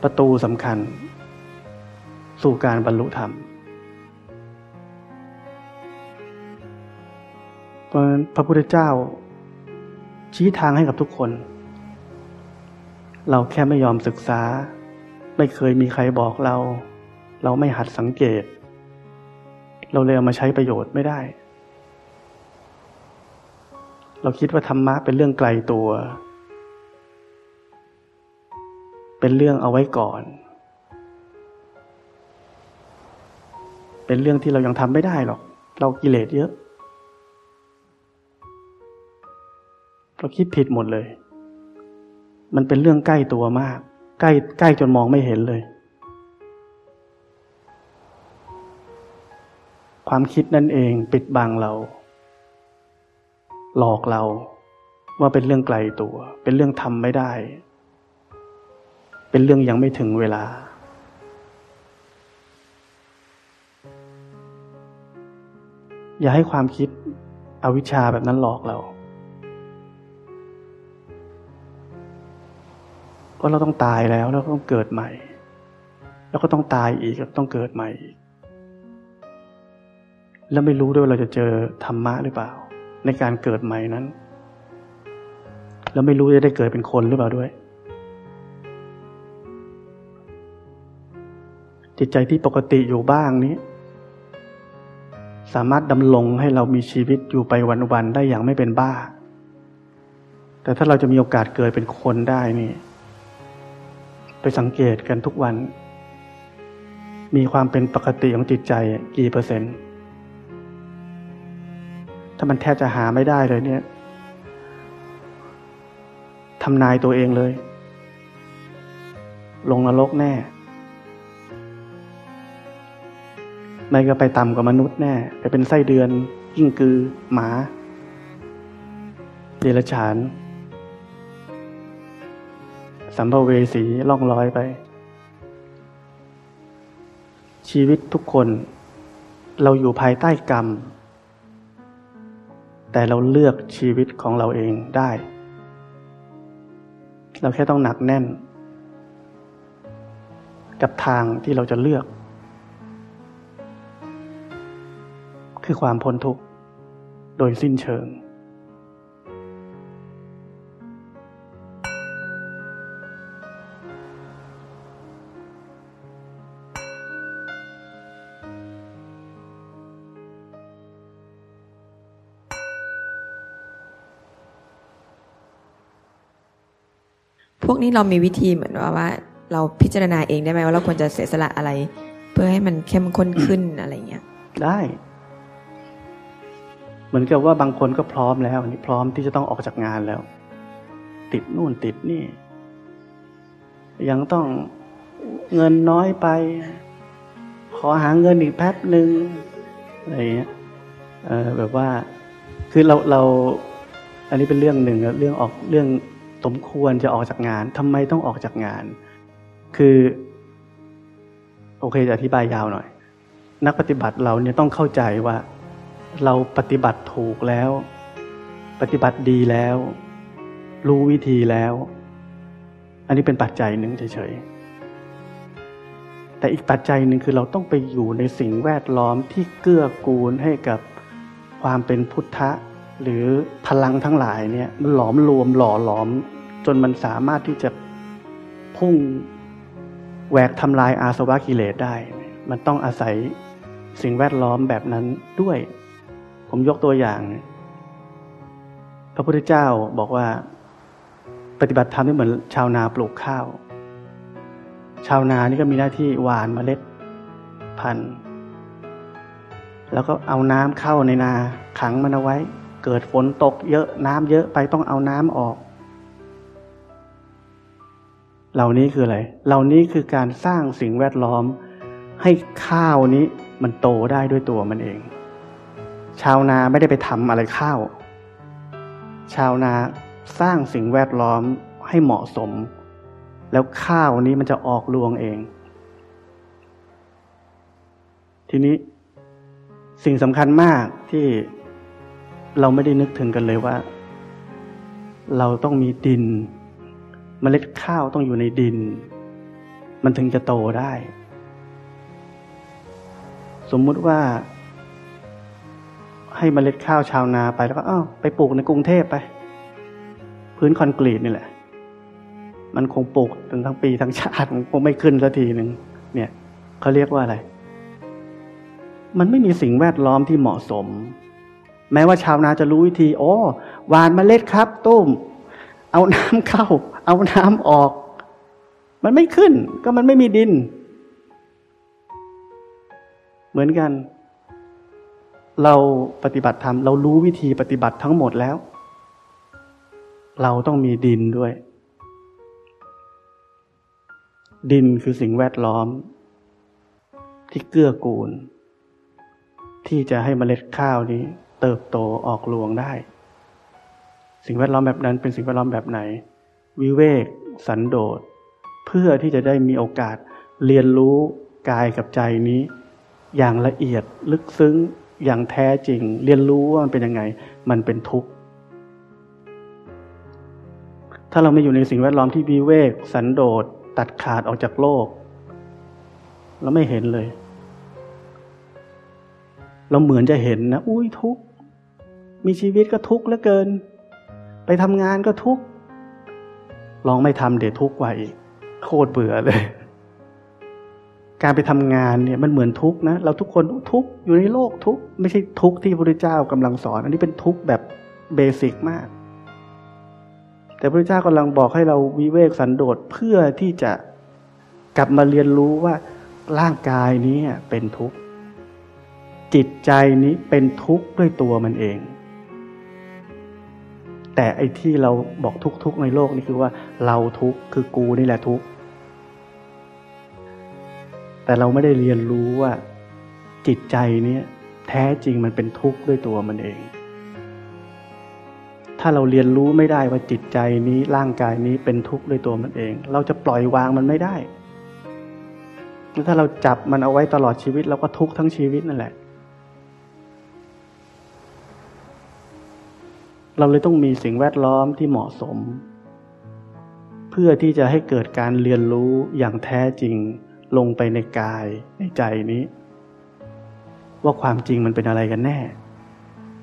ประตูสำคัญ สู่การบรรลุธรรมพระพระพุทธเจ้า ชี้ทางให้กับทุกคน เราแค่ไม่ยอมศึกษา ไม่เคยมีใครบอกเรา เราไม่หัดสังเกต เราเลยเอามาใช้ประโยชน์ไม่ได้ เราคิดว่าธรรมะเป็นเรื่องไกลตัว เป็นเรื่องเอาไว้ก่อน เป็นเรื่องที่เรายังทำไม่ได้หรอก เรากิเลสเยอะ เราคิดผิดหมดเลย มันเป็นเรื่องใกล้ตัวมาก ใกล้ใกล้จนมองไม่เห็นเลย ความคิดนั่นเองปิดบังเรา หลอกเราว่าเป็นเรื่องไกลตัว เป็นเรื่องทำไม่ได้ เป็นเรื่องยังไม่ถึงเวลา อย่าให้ความคิดอวิชชาแบบนั้นหลอกเราก็เราต้องตายแล้วแล้วก็ต้องเกิดใหม่ แล้วก็ต้องตายอีกแล้วต้องเกิดใหม่อีกแล้วไม่รู้ด้วยเราจะเจอธรรมะหรือเปล่า ในการเกิดใหม่นั้น แล้วไม่รู้จะได้เกิดเป็นคนหรือเปล่าด้วย จิตใจที่ปกติอยู่บ้างนี้ สามารถดำรงให้เรามีชีวิตอยู่ไปวันๆได้อย่างไม่เป็นบ้า แต่ถ้าเราจะมีโอกาสเกิดเป็นคนได้นี่ ไปสังเกตกันทุกวัน มีความเป็นปกติของจิตใจกี่เปอร์เซ็นต์ ถ้ามันแทบจะหาไม่ได้เลยเนี่ยทำนายตัวเองเลย ลงนรกแน่ไม่ก็ไปต่ำกว่ามนุษย์แน่ไปเป็นไส้เดือนยิ่งกือ หมาเดรัจฉาน สัมภเวสีล่องลอยไป ชีวิตทุกคน เราอยู่ภายใต้กรรม แต่เราเลือกชีวิตของเราเองได้ เราแค่ต้องหนักแน่น กับทางที่เราจะเลือก คือความพ้นทุกข์โดยสิ้นเชิง พวกนี้เรามีวิธีเหมือนว่าว่า เราพิจารณาเองได้ไหมว่าเราควรจะเสียสละอะไร เพื่อให้มันเข้มข้นขึ้นอะไรเงี้ยได้ เหมือนกับว่าบางคนก็พร้อมแล้วนี่พร้อมที่จะต้องออกจากงานแล้ว ติดนู่นติดนี่ ยังต้องเงินน้อยไป ขอหาเงินอีกแป๊บหนึ่งอะไรเงี้ยแบบว่า คือเราเรา อันนี้เป็นเรื่องหนึ่งเรื่องออกเรื่อง สมควรจะออกจากงานทำไมต้องออกจากงาน คือ โอเคจะอธิบายยาวหน่อย นักปฏิบัติเราเนี่ยต้องเข้าใจว่า เราปฏิบัติถูกแล้ว ปฏิบัติดีแล้ว รู้วิธีแล้ว อันนี้เป็นปัจจัยหนึ่งเฉยๆแต่อีกปัจจัยหนึ่งคือเราต้องไปอยู่ในสิ่งแวดล้อมที่เกื้อกูลให้กับความเป็นพุทธะหรือพลังทั้งหลายเนี่ยมันหลอมรวมหล่อหลอม จนมันสามารถที่จะพุ่งแหวกทำลายอาสวะกิเลสได้ มันต้องอาศัยสิ่งแวดล้อมแบบนั้นด้วย ผมยกตัวอย่าง พระพุทธเจ้าบอกว่า ปฏิบัติธรรมนี่เหมือนชาวนาปลูกข้าว ชาวนานี่ก็มีหน้าที่หว่านเมล็ดพันธุ์ แล้วก็เอาน้ำเข้าในนาขังมันเอาไว้ เกิดฝนตกเยอะน้ำเยอะไปต้องเอาน้ำออก เหล่านี้คืออะไร เหล่านี้คือการสร้างสิ่งแวดล้อม ให้ข้าวนี้มันโตได้ด้วยตัวมันเอง ชาวนาไม่ได้ไปทำอะไรข้าว ชาวนาสร้างสิ่งแวดล้อมให้เหมาะสม แล้วข้าวนี้มันจะออกรวงเอง ทีนี้สิ่งสำคัญมากที่เราไม่ได้นึกถึงกันเลยว่า เราต้องมีดิน เมล็ดข้าวต้องอยู่ในดิน มันถึงจะโตได้ สมมุติว่า ให้มเมล็ดข้าวชาวนาไปแล้วก็อ้าวไปปลูกในกรุงเทพไป พื้นคอนกรีตนี่แหละ มันคงปลูกจนทั้งปีทั้งชาติมันคงไม่ขึ้นสักทีหนึ่งเนี่ยเขาเรียกว่าอะไร มันไม่มีสิ่งแวดล้อมที่เหมาะสม แม้ว่าชาวนาจะรู้วิธี โอ้หวานเมล็ดครับตุ้ม เอาน้ำเข้า เอาน้ำออก มันไม่ขึ้น ก็มันไม่มีดิน เหมือนกัน เราปฏิบัติธรรมเรารู้วิธีปฏิบัติทั้งหมดแล้ว เราต้องมีดินด้วย ดินคือสิ่งแวดล้อม ที่เกื้อกูล ที่จะให้เมล็ดข้าวนี้ เติบโตออกรวงได้สิ่งแวดล้อมแบบนั้นเป็นสิ่งแวดล้อมแบบไหน วิเวก สันโดษ เพื่อที่จะได้มีโอกาสเรียนรู้กายกับใจนี้ อย่างละเอียดลึกซึ้งอย่างแท้จริง เรียนรู้ว่ามันเป็นยังไง มันเป็นทุกข์ ถ้าเราไม่อยู่ในสิ่งแวดล้อมที่วิเวก สันโดษตัดขาดออกจากโลก เราไม่เห็นเลย เราเหมือนจะเห็นนะ อุ้ยทุกข์ มีชีวิตก็ทุกข์เหลือเกิน ไปทำงานก็ทุกข์ ลองไม่ทำเดี๋ยวทุกข์กว่าอีกโคตรเบื่อเลย การไปทำงานเนี่ยมันเหมือนทุกข์นะเราทุกคนทุกข์อยู่ในโลกทุกข์ไม่ใช่ทุกข์ที่พระพุทธเจ้ากำลังสอน อันนี้เป็นทุกข์แบบเบสิกมาก แต่พระพุทธเจ้ากำลังบอกให้เราวิเวกสันโดษเพื่อที่จะกลับมาเรียนรู้ว่าร่างกายนี้เป็นทุกข์จิตใจนี้เป็นทุกข์ด้วยตัวมันเอง แต่ไอ้ที่เราบอกทุกข์ๆในโลกนี่คือว่า เราทุกข์คือกูนี่แหละทุกข์แต่เราไม่ได้เรียนรู้ว่า จิตใจนี้แท้จริงมันเป็นทุกข์ด้วยตัวมันเอง ถ้าเราเรียนรู้ไม่ได้ว่าจิตใจนี้ร่างกายนี้เป็นทุกข์ด้วยตัวมันเอง เราจะปล่อยวางมันไม่ได้ถ้าเราจับมันเอาไว้ตลอดชีวิตเราก็ทุกข์ทั้งชีวิตนั่นแหละ เราเลยต้องมีสิ่งแวดล้อมที่เหมาะสม พื่อที่จะให้เกิดการเรียนรู้อย่างแท้จริง ลงไปในกายในใจนี้ ว่าความจริงมันเป็นอะไรกันแน่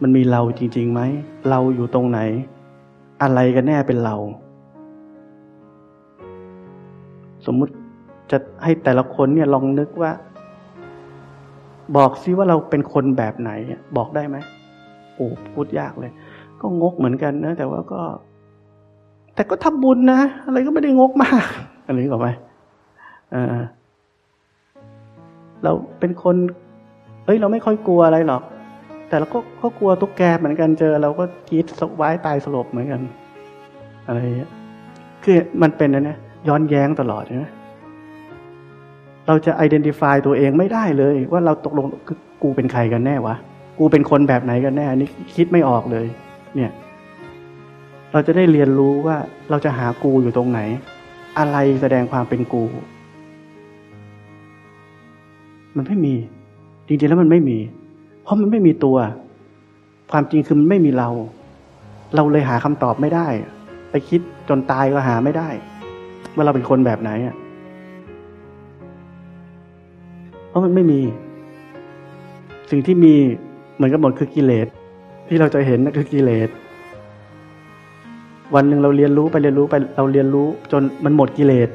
มันมีเราจริงๆไหม เราอยู่ตรงไหน อะไรกันแน่เป็นเรา สมมุติจะให้แต่ละคนเนี่ยลองนึกว่า บอกซิว่าเราเป็นคนแบบไหน บอกได้ไหมโอ้พูดยากเลย ก็งกเหมือนกันนะ แต่ว่าก็ แต่ก็ทำบุญนะ อะไรก็ไม่ได้งกมากอะไรก็ไปเออเราเป็นคน เอ้ย เราไม่ค่อยกลัวอะไรหรอก แต่เราก็ก็กลัวตุ๊กแกเหมือนกันเจอ เราก็กรีดสวายตายสลบเหมือนกัน อะไรเงี้ยคือมันเป็นนะเนี่ยย้อนแย้งตลอดใช่ไหมเราจะ identify ตัวเองไม่ได้เลย ว่าเราตกลงกูเป็นใครกันแน่วะ กูเป็นคนแบบไหนกันแน่นี่คิดไม่ออกเลย เนี่ย เราจะได้เรียนรู้ว่าเราจะหากูอยู่ตรงไหน อะไรแสดงความเป็นกู มันไม่มี จริงๆแล้วมันไม่มี เพราะมันไม่มีตัว ความจริงคือมันไม่มีเรา เราเลยหาคำตอบไม่ได้ ไปคิดจนตายก็หาไม่ได้ ว่าเราเป็นคนแบบไหนอะเพราะมันไม่มี สิ่งที่มีเหมือนกับหมดคือกิเลสที่เราจะเห็นนั่นคือกิเลส วันหนึ่งเราเรียนรู้ไปเรียนรู้ไปเราเรียนรู้ จนมันหมดกิเลส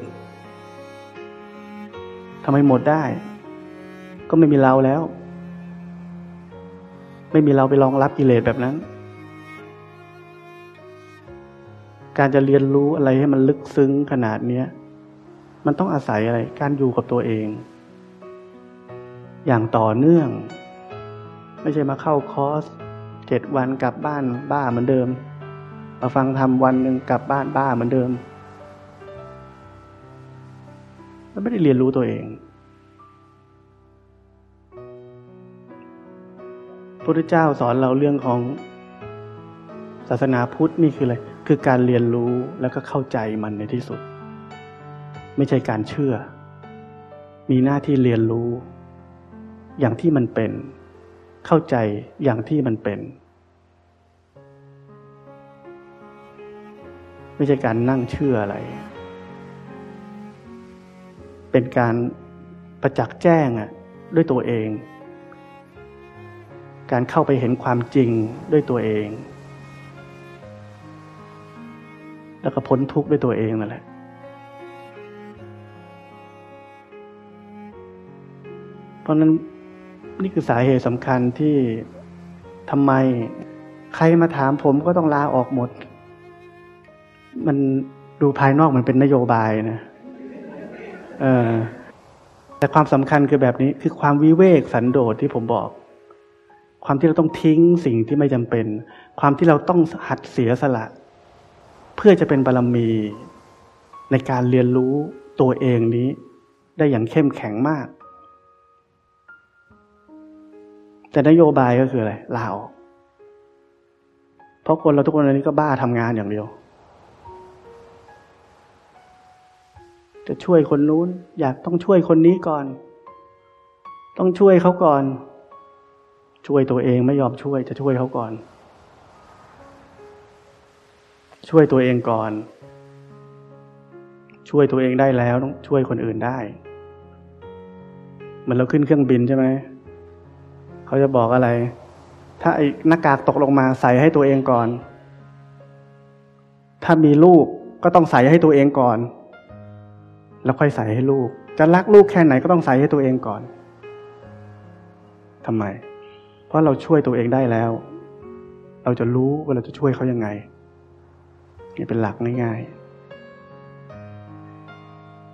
ทำไมหมดได้ ก็ไม่มีเราแล้ว ไม่มีเราไปรองรับกิเลสแบบนั้น การจะเรียนรู้อะไรให้มันลึกซึ้งขนาดเนี้ยมันต้องอาศัยอะไร การอยู่กับตัวเอง อย่างต่อเนื่อง ไม่ใช่มาเข้าคอร์สเจ็ดวันกลับบ้านบ้าเหมือนเดิม มาฟังทำวันหนึ่งกลับบ้านบ้าเหมือนเดิมมันไม่ได้เรียนรู้ตัวเองพระพุทธเจ้าสอนเราเรื่องของศาสนาพุทธนี่คืออะไร คือการเรียนรู้แล้วก็เข้าใจมันในที่สุด ไม่ใช่การเชื่อ มีหน้าที่เรียนรู้ อย่างที่มันเป็น เข้าใจอย่างที่มันเป็น ไม่ใช่การนั่งเชื่ออะไร เป็นการประจักษ์แจ้งอะด้วยตัวเอง การเข้าไปเห็นความจริงด้วยตัวเอง แล้วก็พ้นทุกข์ด้วยตัวเองนั่นแหละเพราะนั้นนี่คือสาเหตุสำคัญที่ทำไมใครมาถามผมก็ต้องลาออกหมด มันดูภายนอกมันเป็นนโยบายนะเออแต่ความสำคัญคือแบบนี้คือความวิเวกสันโดษที่ผมบอก ความที่เราต้องทิ้งสิ่งที่ไม่จำเป็น ความที่เราต้องหัดเสียสละ เพื่อจะเป็นบารรมีในการเรียนรู้ตัวเองนี้ ได้อย่างเข้มแข็งมาก แต่นโยบายก็คืออะไรลาออกเพราะคนเราทุกคนในนี้ก็บ้าทำงานอย่างเดียว จะช่วยคนนู้น อยากต้องช่วยคนนี้ก่อน ต้องช่วยเขาก่อน ช่วยตัวเองไม่ยอมช่วย จะช่วยเขาก่อน ช่วยตัวเองก่อน ช่วยตัวเองได้แล้วต้องช่วยคนอื่นได้เหมือนเราขึ้นเครื่องบินใช่ไหมเขาจะบอกอะไร ถ้าไอ้หน้ากากตกลงมาใส่ให้ตัวเองก่อน ถ้ามีลูกก็ต้องใส่ให้ตัวเองก่อน แล้วค่อยใส่ให้ลูก จะรักลูกแค่ไหนก็ต้องใส่ให้ตัวเองก่อนทำไม เพราะเราช่วยตัวเองได้แล้ว เราจะรู้ว่าเราจะช่วยเขายังไงนี่เป็นหลักง่ายๆ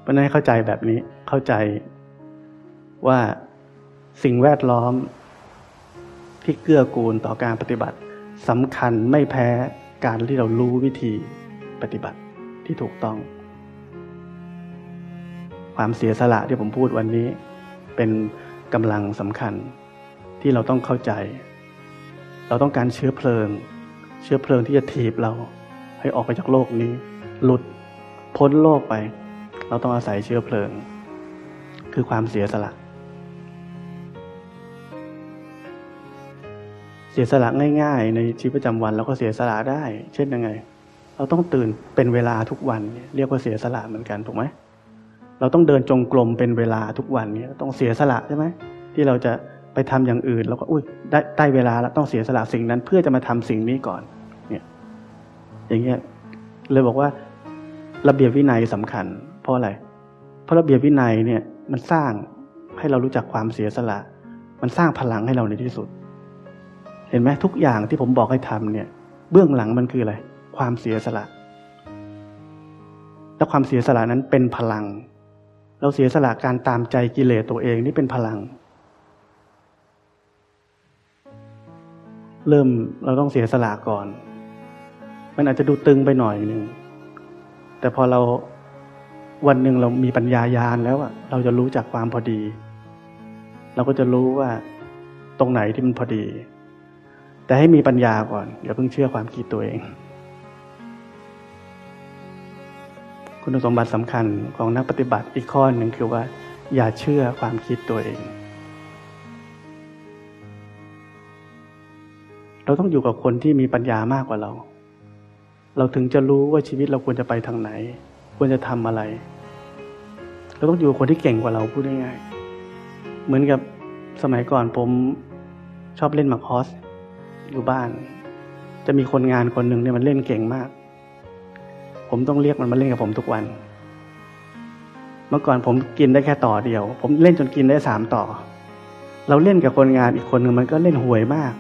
เพราะนั้นเข้าใจแบบนี้เข้าใจว่าสิ่งแวดล้อมที่เกื้อกูลต่อการปฏิบัติสำคัญไม่แพ้การที่เรารู้วิธีปฏิบัติที่ถูกต้อง ความเสียสละที่ผมพูดวันนี้ เป็นกำลังสำคัญที่เราต้องเข้าใจ เราต้องการเชื้อเพลิง เชื้อเพลิงที่จะถีบเรา ให้ออกไปจากโลกนี้ หลุดพ้นโลกไป เราต้องอาศัยเชื้อเพลิง คือความเสียสละ เสียสละง่าย ๆ ในชีวิตประจำวันเราก็เสียสละได้ เช่นยังไง เราต้องตื่นเป็นเวลาทุกวัน เรียกว่าเสียสละเหมือนกันถูกไหม เราต้องเดินจงกรมเป็นเวลาทุกวันเนี้ต้องเสียสละใช่ไหมที่เราจะไปทำอย่างอื่นเราก็อุ้ยได้ได้เวลาแล้วต้องเสียสละสิ่งนั้น เพื่อจะมาทำสิ่งนี้ก่อน เนี่ย อย่างเงี้ยเลยบอกว่า ระเบียบวินัยสำคัญ เพราะอะไร เพราะระเบียบวินัยเนี่ย มันสร้างให้เรารู้จักความเสียสละ มันสร้างพลังให้เราในที่สุด เห็นไหมทุกอย่างที่ผมบอกให้ทำเนี่ย เบื้องหลังมันคืออะไร ความเสียสละ และความเสียสละนั้นเป็นพลัง เราเสียสละการตามใจกิเลสตัวเองนี่เป็นพลัง เริ่มเราต้องเสียสละก่อน มันอาจจะดูตึงไปหน่อยหนึ่งแต่พอเราวันหนึ่งเรามีปัญญายาณแล้วอะเราจะรู้จักความพอดี เราก็จะรู้ว่าตรงไหนที่มันพอดี แต่ให้มีปัญญาก่อนอย่าเพิ่งเชื่อความคิดตัวเอง คุณสมบัติสำคัญของนักปฏิบัติอีกข้อหนึ่งคือว่า อย่าเชื่อความคิดตัวเอง เราต้องอยู่กับคนที่มีปัญญามากกว่าเรา เราถึงจะรู้ว่าชีวิตเราควรจะไปทางไหน ควรจะทำอะไร เราต้องอยู่กับคนที่เก่งกว่าเราพูดง่ายๆเหมือนกับสมัยก่อนผมชอบเล่นมาคอสอยู่บ้าน จะมีคนงานคนหนึ่งเนี่ยมันเล่นเก่งมาก ผมต้องเรียกมันมาเล่นกับผมทุกวัน เมื่อก่อนผมกินได้แค่ต่อเดียว ผมเล่นจนกินได้สามต่อ เราเล่นกับคนงานอีกคนหนึ่งมันก็เล่นห่วยมาก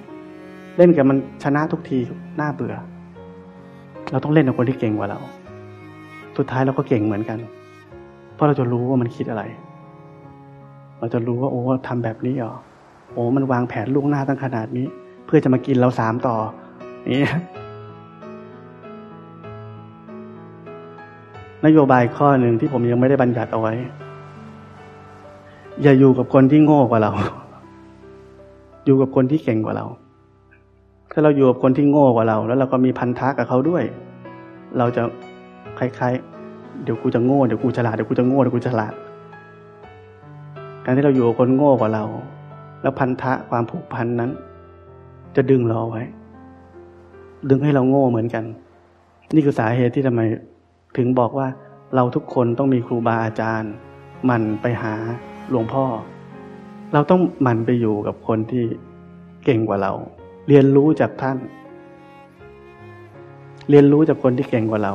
เล่นกับมันชนะทุกทีน่าเบื่อ เราต้องเล่นกับคนที่เก่งกว่าเรา สุดท้ายเราก็เก่งเหมือนกัน เพราะเราจะรู้ว่ามันคิดอะไร เราจะรู้ว่าโอ้ทำแบบนี้เหรอโอ้มันวางแผนล่วงหน้าตั้งขนาดนี้ เพื่อจะมากินเราสามต่อนี่ นโยบายข้อหนึ่งที่ผมยังไม่ได้บัญญัติเอาไว้ อย่าอยู่กับคนที่โง่กว่าเรา อยู่กับคนที่เก่งกว่าเรา ถ้าเราอยู่กับคนที่โง่กว่าเรา แล้วเราก็มีพันธะกับเขาด้วย เราจะคล้ายๆ เดี๋ยวกูจะโง่เดี๋ยวกูฉลาดเดี๋ยวกูจะโง่เดี๋ยวกูฉลาด การที่เราอยู่กับคนโง่กว่าเรา แล้วพันธะความผูกพันนั้น จะดึงเราไว้ ดึงให้เราโง่เหมือนกัน นี่คือสาเหตุที่ทำไม ถึงบอกว่าเราทุกคนต้องมีครูบาอาจารย์ มันไปหาหลวงพ่อ เราต้องมันไปอยู่กับคนที่เก่งกว่าเรา เรียนรู้จากท่าน เรียนรู้จากคนที่เก่งกว่าเรา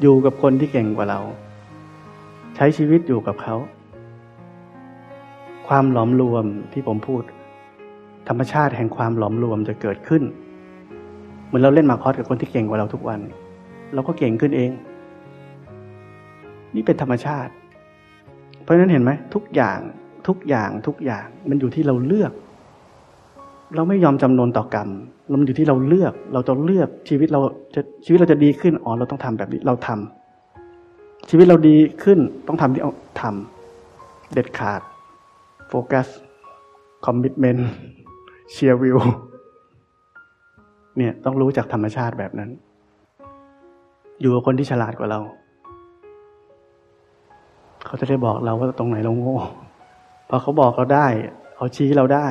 อยู่กับคนที่เก่งกว่าเรา ใช้ชีวิตอยู่กับเขา ความหลอมรวมที่ผมพูด ธรรมชาติแห่งความหลอมรวมจะเกิดขึ้น เหมือนเราเล่นมาคอสกับคนที่เก่งกว่าเราทุกวัน เราก็เก่งขึ้นเอง นี่เป็นธรรมชาติ เพราะฉะนั้นเห็นไหมทุกอย่างทุกอย่างทุกอย่างมันอยู่ที่เราเลือก เราไม่ยอมจำนนต่อกรรมมันอยู่ที่เราเลือก เราจะเลือกชีวิตเราจะชีวิตเราจะดีขึ้นอ๋อเราต้องทำแบบนี้เราทำชีวิตเราดีขึ้นต้องทำที่เอาทำเด็ดขาด โฟกัสคอมมิชเมนต์เชียร์วิวเนี่ยต้องรู้จากธรรมชาติแบบนั้น อยู่กับคนที่ฉลาดกว่าเรา เขาจะได้บอกเราว่าตรงไหนเราโง่พอเขาบอกเราได้เขาชี้เราได้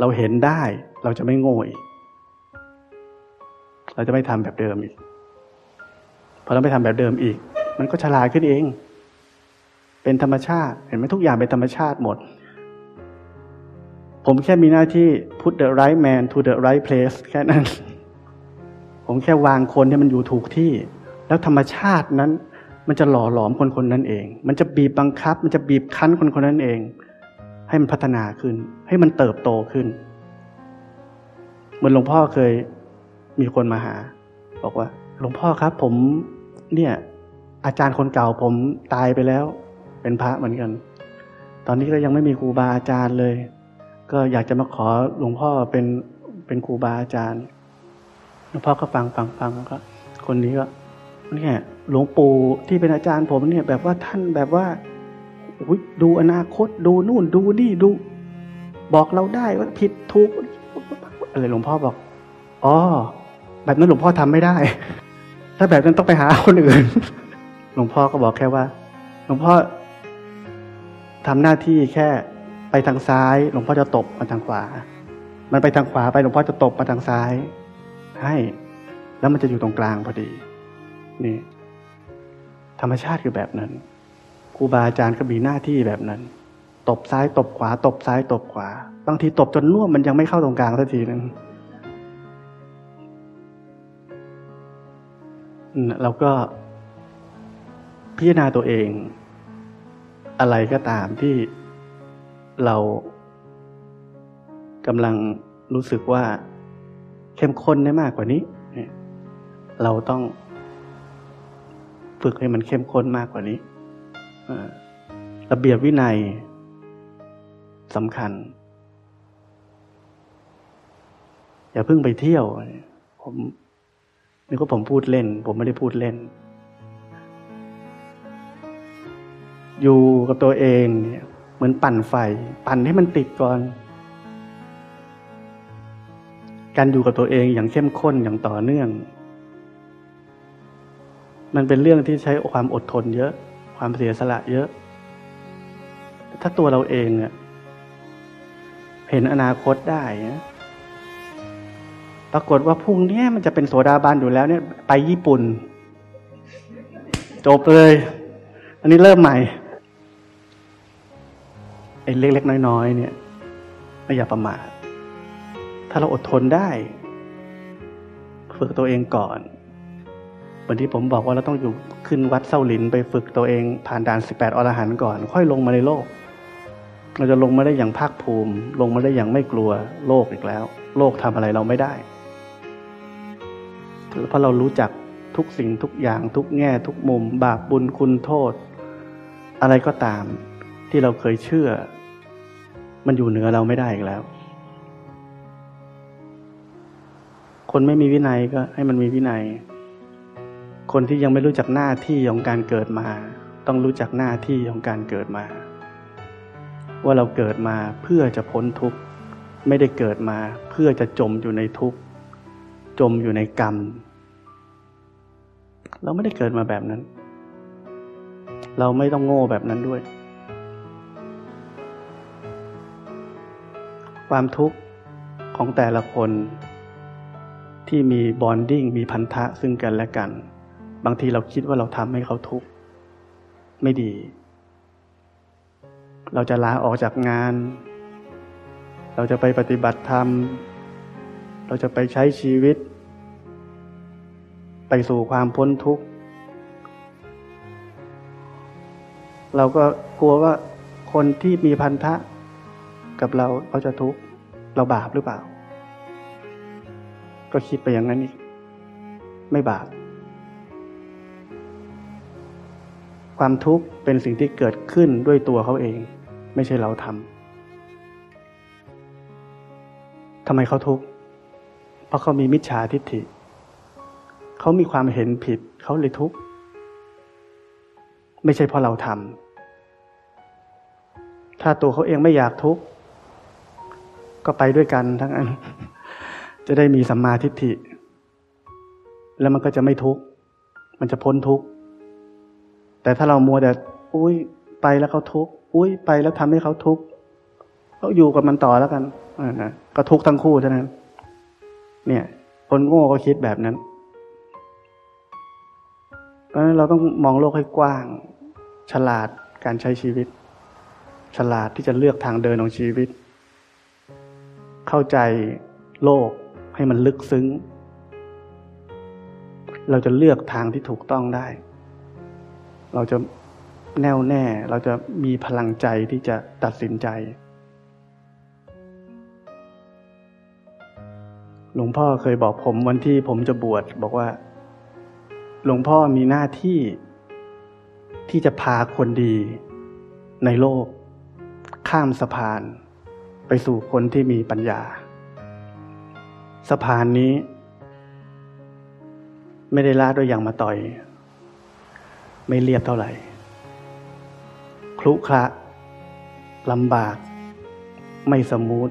เราเห็นได้ เราจะไม่โง่อีกเราจะไม่ทำแบบเดิมอีกพอเราไม่ทำแบบเดิมอีก มันก็ฉลาดขึ้นเอง เป็นธรรมชาติ เห็นไหมทุกอย่างเป็นธรรมชาติหมด ผมแค่มีหน้าที่ put the right man to the right place แค่นั้น ผมแค่วางคนให้มันอยู่ถูกที่ แล้วธรรมชาตินั้น มันจะหล่อหลอมคนคนนั้นเอง มันจะบีบบังคับ มันจะบีบคั้นคนคนนั้นเอง ให้มันพัฒนาขึ้น ให้มันเติบโตขึ้น เหมือนหลวงพ่อเคยมีคนมาหา บอกว่า หลวงพ่อครับ ผมเนี่ย อาจารย์คนเก่าผมตายไปแล้ว เป็นพระเหมือนกัน ตอนนี้ก็ยังไม่มีครูบาอาจารย์เลย ก็อยากจะมาขอหลวงพ่อเป็นเป็นครูบาอาจารย์หลวงพ่อก็ฟังฟังฟังก็คนนี้ก็เนี่ย หลวงปู่ที่เป็นอาจารย์ผมเนี่ยแบบว่าท่านแบบว่าดูอนาคตดูนู่นดูนี่ดู บอกเราได้ว่าผิดถูกอะไรหลวงพ่อบอกอ๋อแบบนั้นหลวงพ่อทำไม่ได้ ถ้าแบบนั้นต้องไปหาคนอื่น หลวงพ่อก็บอกแค่ว่า หลวงพ่อทำหน้าที่แค่ไปทางซ้าย หลวงพ่อจะตบมาทางขวา มันไปทางขวาไปหลวงพ่อจะตบมาทางซ้าย ให้ แล้วมันจะอยู่ตรงกลางพอดี นี่ ธรรมชาติคือแบบนั้นครูบาอาจารย์ก็มีหน้าที่แบบนั้น ตบซ้ายตบขวา ตบซ้ายตบขวา บางทีตบจนน่วมมันยังไม่เข้าตรงกลางสักทีนึงเราก็พิจารณาตัวเอง อะไรก็ตามที่เรากำลังรู้สึกว่าเข้มข้นได้มากกว่านี้ เราต้อง ฝึกให้มันเข้มข้นมากกว่านี้ระเบียบวินัยสำคัญ อย่าเพิ่งไปเที่ยว ผมนี่ก็ผมพูดเล่น ผมไม่ได้พูดเล่น อยู่กับตัวเองเนี่ยเหมือนปั่นไฟ ปั่นให้มันติดก่อน การอยู่กับตัวเองอย่างเข้มข้นอย่างต่อเนื่อง มันเป็นเรื่องที่ใช้ความอดทนเยอะ ความเสียสละเยอะ ถ้าตัวเราเองเนี่ยเห็นอนาคตได้ปรากฏว่าพรุ่งนี้มันจะเป็นโสดาบันอยู่แล้วเนี่ย ไปญี่ปุ่น จบเลย อันนี้เริ่มใหม่ไอ้เล็กๆน้อยๆเนี่ยไม่อย่าประมาทถ้าเราอดทนได้ ฝึกตัวเองก่อน วันที่ผมบอกว่าเราต้องอยู่ขึ้นวัดเส้าหลินไปฝึกตัวเองผ่านด่านสิบแปดอรหันต์ก่อน ค่อยลงมาในโลก เราจะลงมาได้อย่างภาคภูมิ ลงมาได้อย่างไม่กลัวโลกอีกแล้ว โลกทำอะไรเราไม่ได้เพราะเรารู้จักทุกสิ่งทุกอย่างทุกแง่ทุกมุม บาปบุญคุณโทษ อะไรก็ตามที่เราเคยเชื่อ มันอยู่เหนือเราไม่ได้อีกแล้ว คนไม่มีวินัยก็ให้มันมีวินัย คนที่ยังไม่รู้จักหน้าที่ของการเกิดมา ต้องรู้จักหน้าที่ของการเกิดมา ว่าเราเกิดมาเพื่อจะพ้นทุกข์ ไม่ได้เกิดมาเพื่อจะจมอยู่ในทุกข์ จมอยู่ในกรรม เราไม่ได้เกิดมาแบบนั้น เราไม่ต้องโง่แบบนั้นด้วย ความทุกข์ของแต่ละคนที่มีบอนดิ้งมีพันธะซึ่งกันและกัน บางทีเราคิดว่าเราทำให้เขาทุกข์ไม่ดี เราจะลาออกจากงาน เราจะไปปฏิบัติธรรม เราจะไปใช้ชีวิต ไปสู่ความพ้นทุกข์ เราก็กลัวว่าคนที่มีพันธะกับเราเขาจะทุกข์เราบาปหรือเปล่า ก็คิดไปอย่างนั้นอีกไม่บาป ความทุกข์เป็นสิ่งที่เกิดขึ้นด้วยตัวเขาเอง ไม่ใช่เราทำทำไมเขาทุกข์เพราะเขามีมิจฉาทิฏฐิเขามีความเห็นผิดเขาเลยทุกข์ไม่ใช่เพราะเราทำถ้าตัวเขาเองไม่อยากทุกข์ก็ไปด้วยกันทั้งนั้นจะได้มีสัมมาทิฏฐิ แล้วมันก็จะไม่ทุกข์ มันจะพ้นทุกข์ แต่ถ้าเรามัวแต่อุ้ยไปแล้วเขาทุกข์อุ้ยไปแล้วทำให้เขาทุกข์เราอยู่กับมันต่อแล้วกันก็ทุกข์ทั้งคู่เท่านั้น เนี่ย คนโง่ก็คิดแบบนั้น เพราะฉะนั้นเราต้องมองโลกให้กว้าง ฉลาดการใช้ชีวิต ฉลาดที่จะเลือกทางเดินของชีวิต เข้าใจโลกให้มันลึกซึ้ง เราจะเลือกทางที่ถูกต้องได้ เราจะแน่วแน่ เราจะมีพลังใจที่จะตัดสินใจ หลวงพ่อเคยบอกผมวันที่ผมจะบวชบอกว่า หลวงพ่อมีหน้าที่ที่จะพาคนดีในโลก ข้ามสะพาน ไปสู่คนที่มีปัญญา สะพานนี้ ไม่ได้ลาดด้วยยางมาต่อย ไม่เรียบเท่าไหร่ ขรุขระลำบาก ไม่ smooth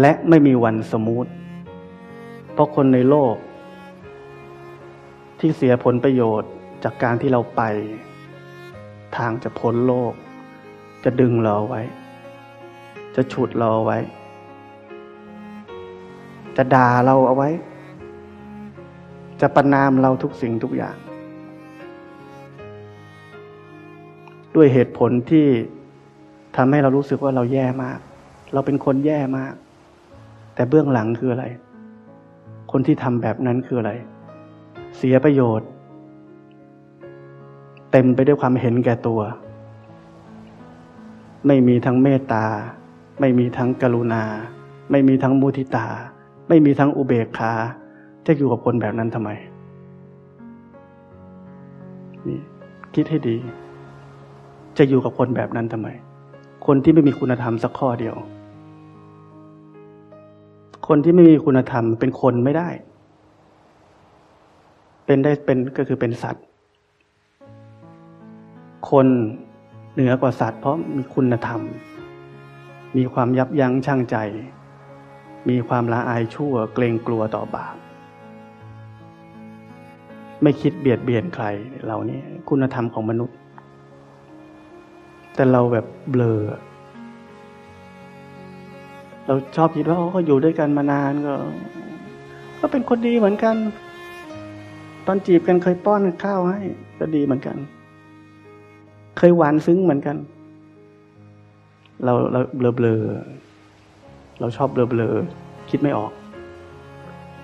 และไม่มีวัน smooth เพราะคนในโลก ที่เสียผลประโยชน์จากการที่เราไป ทางจะพ้นโลก จะดึงเราไว้ จะฉุดเราไว้ จะด่าเราเอาไว้ จะประนามเราทุกสิ่งทุกอย่าง ด้วยเหตุผลที่ทำให้เรารู้สึกว่าเราแย่มาก เราเป็นคนแย่มาก แต่เบื้องหลังคืออะไร คนที่ทำแบบนั้นคืออะไร เสียประโยชน์ เต็มไปด้วยความเห็นแก่ตัว ไม่มีทั้งเมตตา ไม่มีทั้งกรุณา ไม่มีทั้งมุทิตา ไม่มีทั้งอุเบกขาจะอยู่กับคนแบบนั้นทำไมนี่คิดให้ดี จะอยู่กับคนแบบนั้นทำไม คนที่ไม่มีคุณธรรมสักข้อเดียว คนที่ไม่มีคุณธรรมเป็นคนไม่ได้ เป็นได้เป็นก็คือเป็นสัตว์ คนเหนือกว่าสัตว์ เพราะมีคุณธรรม มีความยับยั้งชั่งใจ มีความละอายชั่วเกรงกลัวต่อบาปไม่คิดเบียดเบียนใครเรานี่คุณธรรมของมนุษย์ แต่เราแบบเบลอ เราชอบคิดว่าเขาอยู่ด้วยกันมานานก็ ก็เป็นคนดีเหมือนกัน ตอนจีบกันเคยป้อนข้าวให้ก็ดีเหมือนกัน เคยหวานซึ้งเหมือนกัน เราเราเบลอเบลอเราชอบเบลอเบลอคิดไม่ออก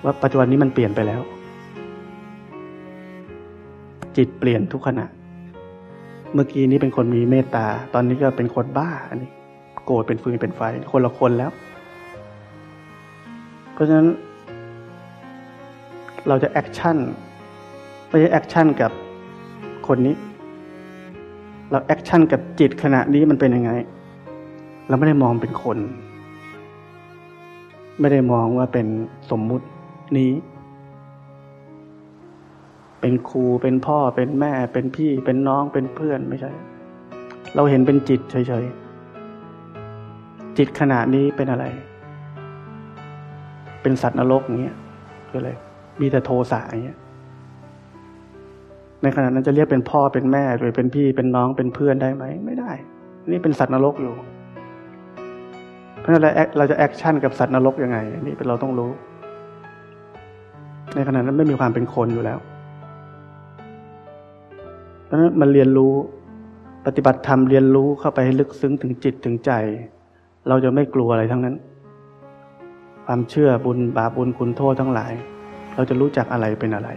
ว่าปัจจุบันนี้มันเปลี่ยนไปแล้ว จิตเปลี่ยนทุกขณะ เมื่อกี้นี้เป็นคนมีเมตตา ตอนนี้ก็เป็นคนบ้าอันนี้ โกรธเป็นฟืนเป็นไฟ คนละคนแล้ว เพราะฉะนั้น เราจะ action ไม่ใช่ action กับคนนี้ เรา action กับจิตขณะนี้มันเป็นยังไง เราไม่ได้มองเป็นคน ไม่ได้มองว่าเป็นสมมุตินี้ เป็นครูเป็นพ่อเป็นแม่ เป็นพี่เป็นน้องเป็นเพื่อนไม่ใช่ เราเห็นเป็นจิตเฉยๆ จิตขณะนี้เป็นอะไร เป็นสัตว์นรกอย่างเงี้ยคืออะไรมีแต่โทสะอย่างเงี้ยในขณะนั้นจะเรียกเป็นพ่อเป็นแม่หรือเป็นพี่เป็นน้องเป็นเพื่อนได้ไหมไม่ได้ นี่เป็นสัตว์นรกอยู่ เพราะฉะนั้นเราจะ action กับสัตว์นรกยังไงนี่เป็นเราต้องรู้ ในขณะนั้นไม่มีความเป็นคนอยู่แล้ว ราะฉะนั้นมันเรียนรู้ปฏิบัติธรรมเรียนรู้เข้าไปให้ลึกซึ้งถึงจิตถึงใจ เราจะไม่กลัวอะไรทั้งนั้น ความเชื่อบุญบาปบุญคุณโทษทั้งหลาย เราจะรู้จักอะไรเป็นอะไร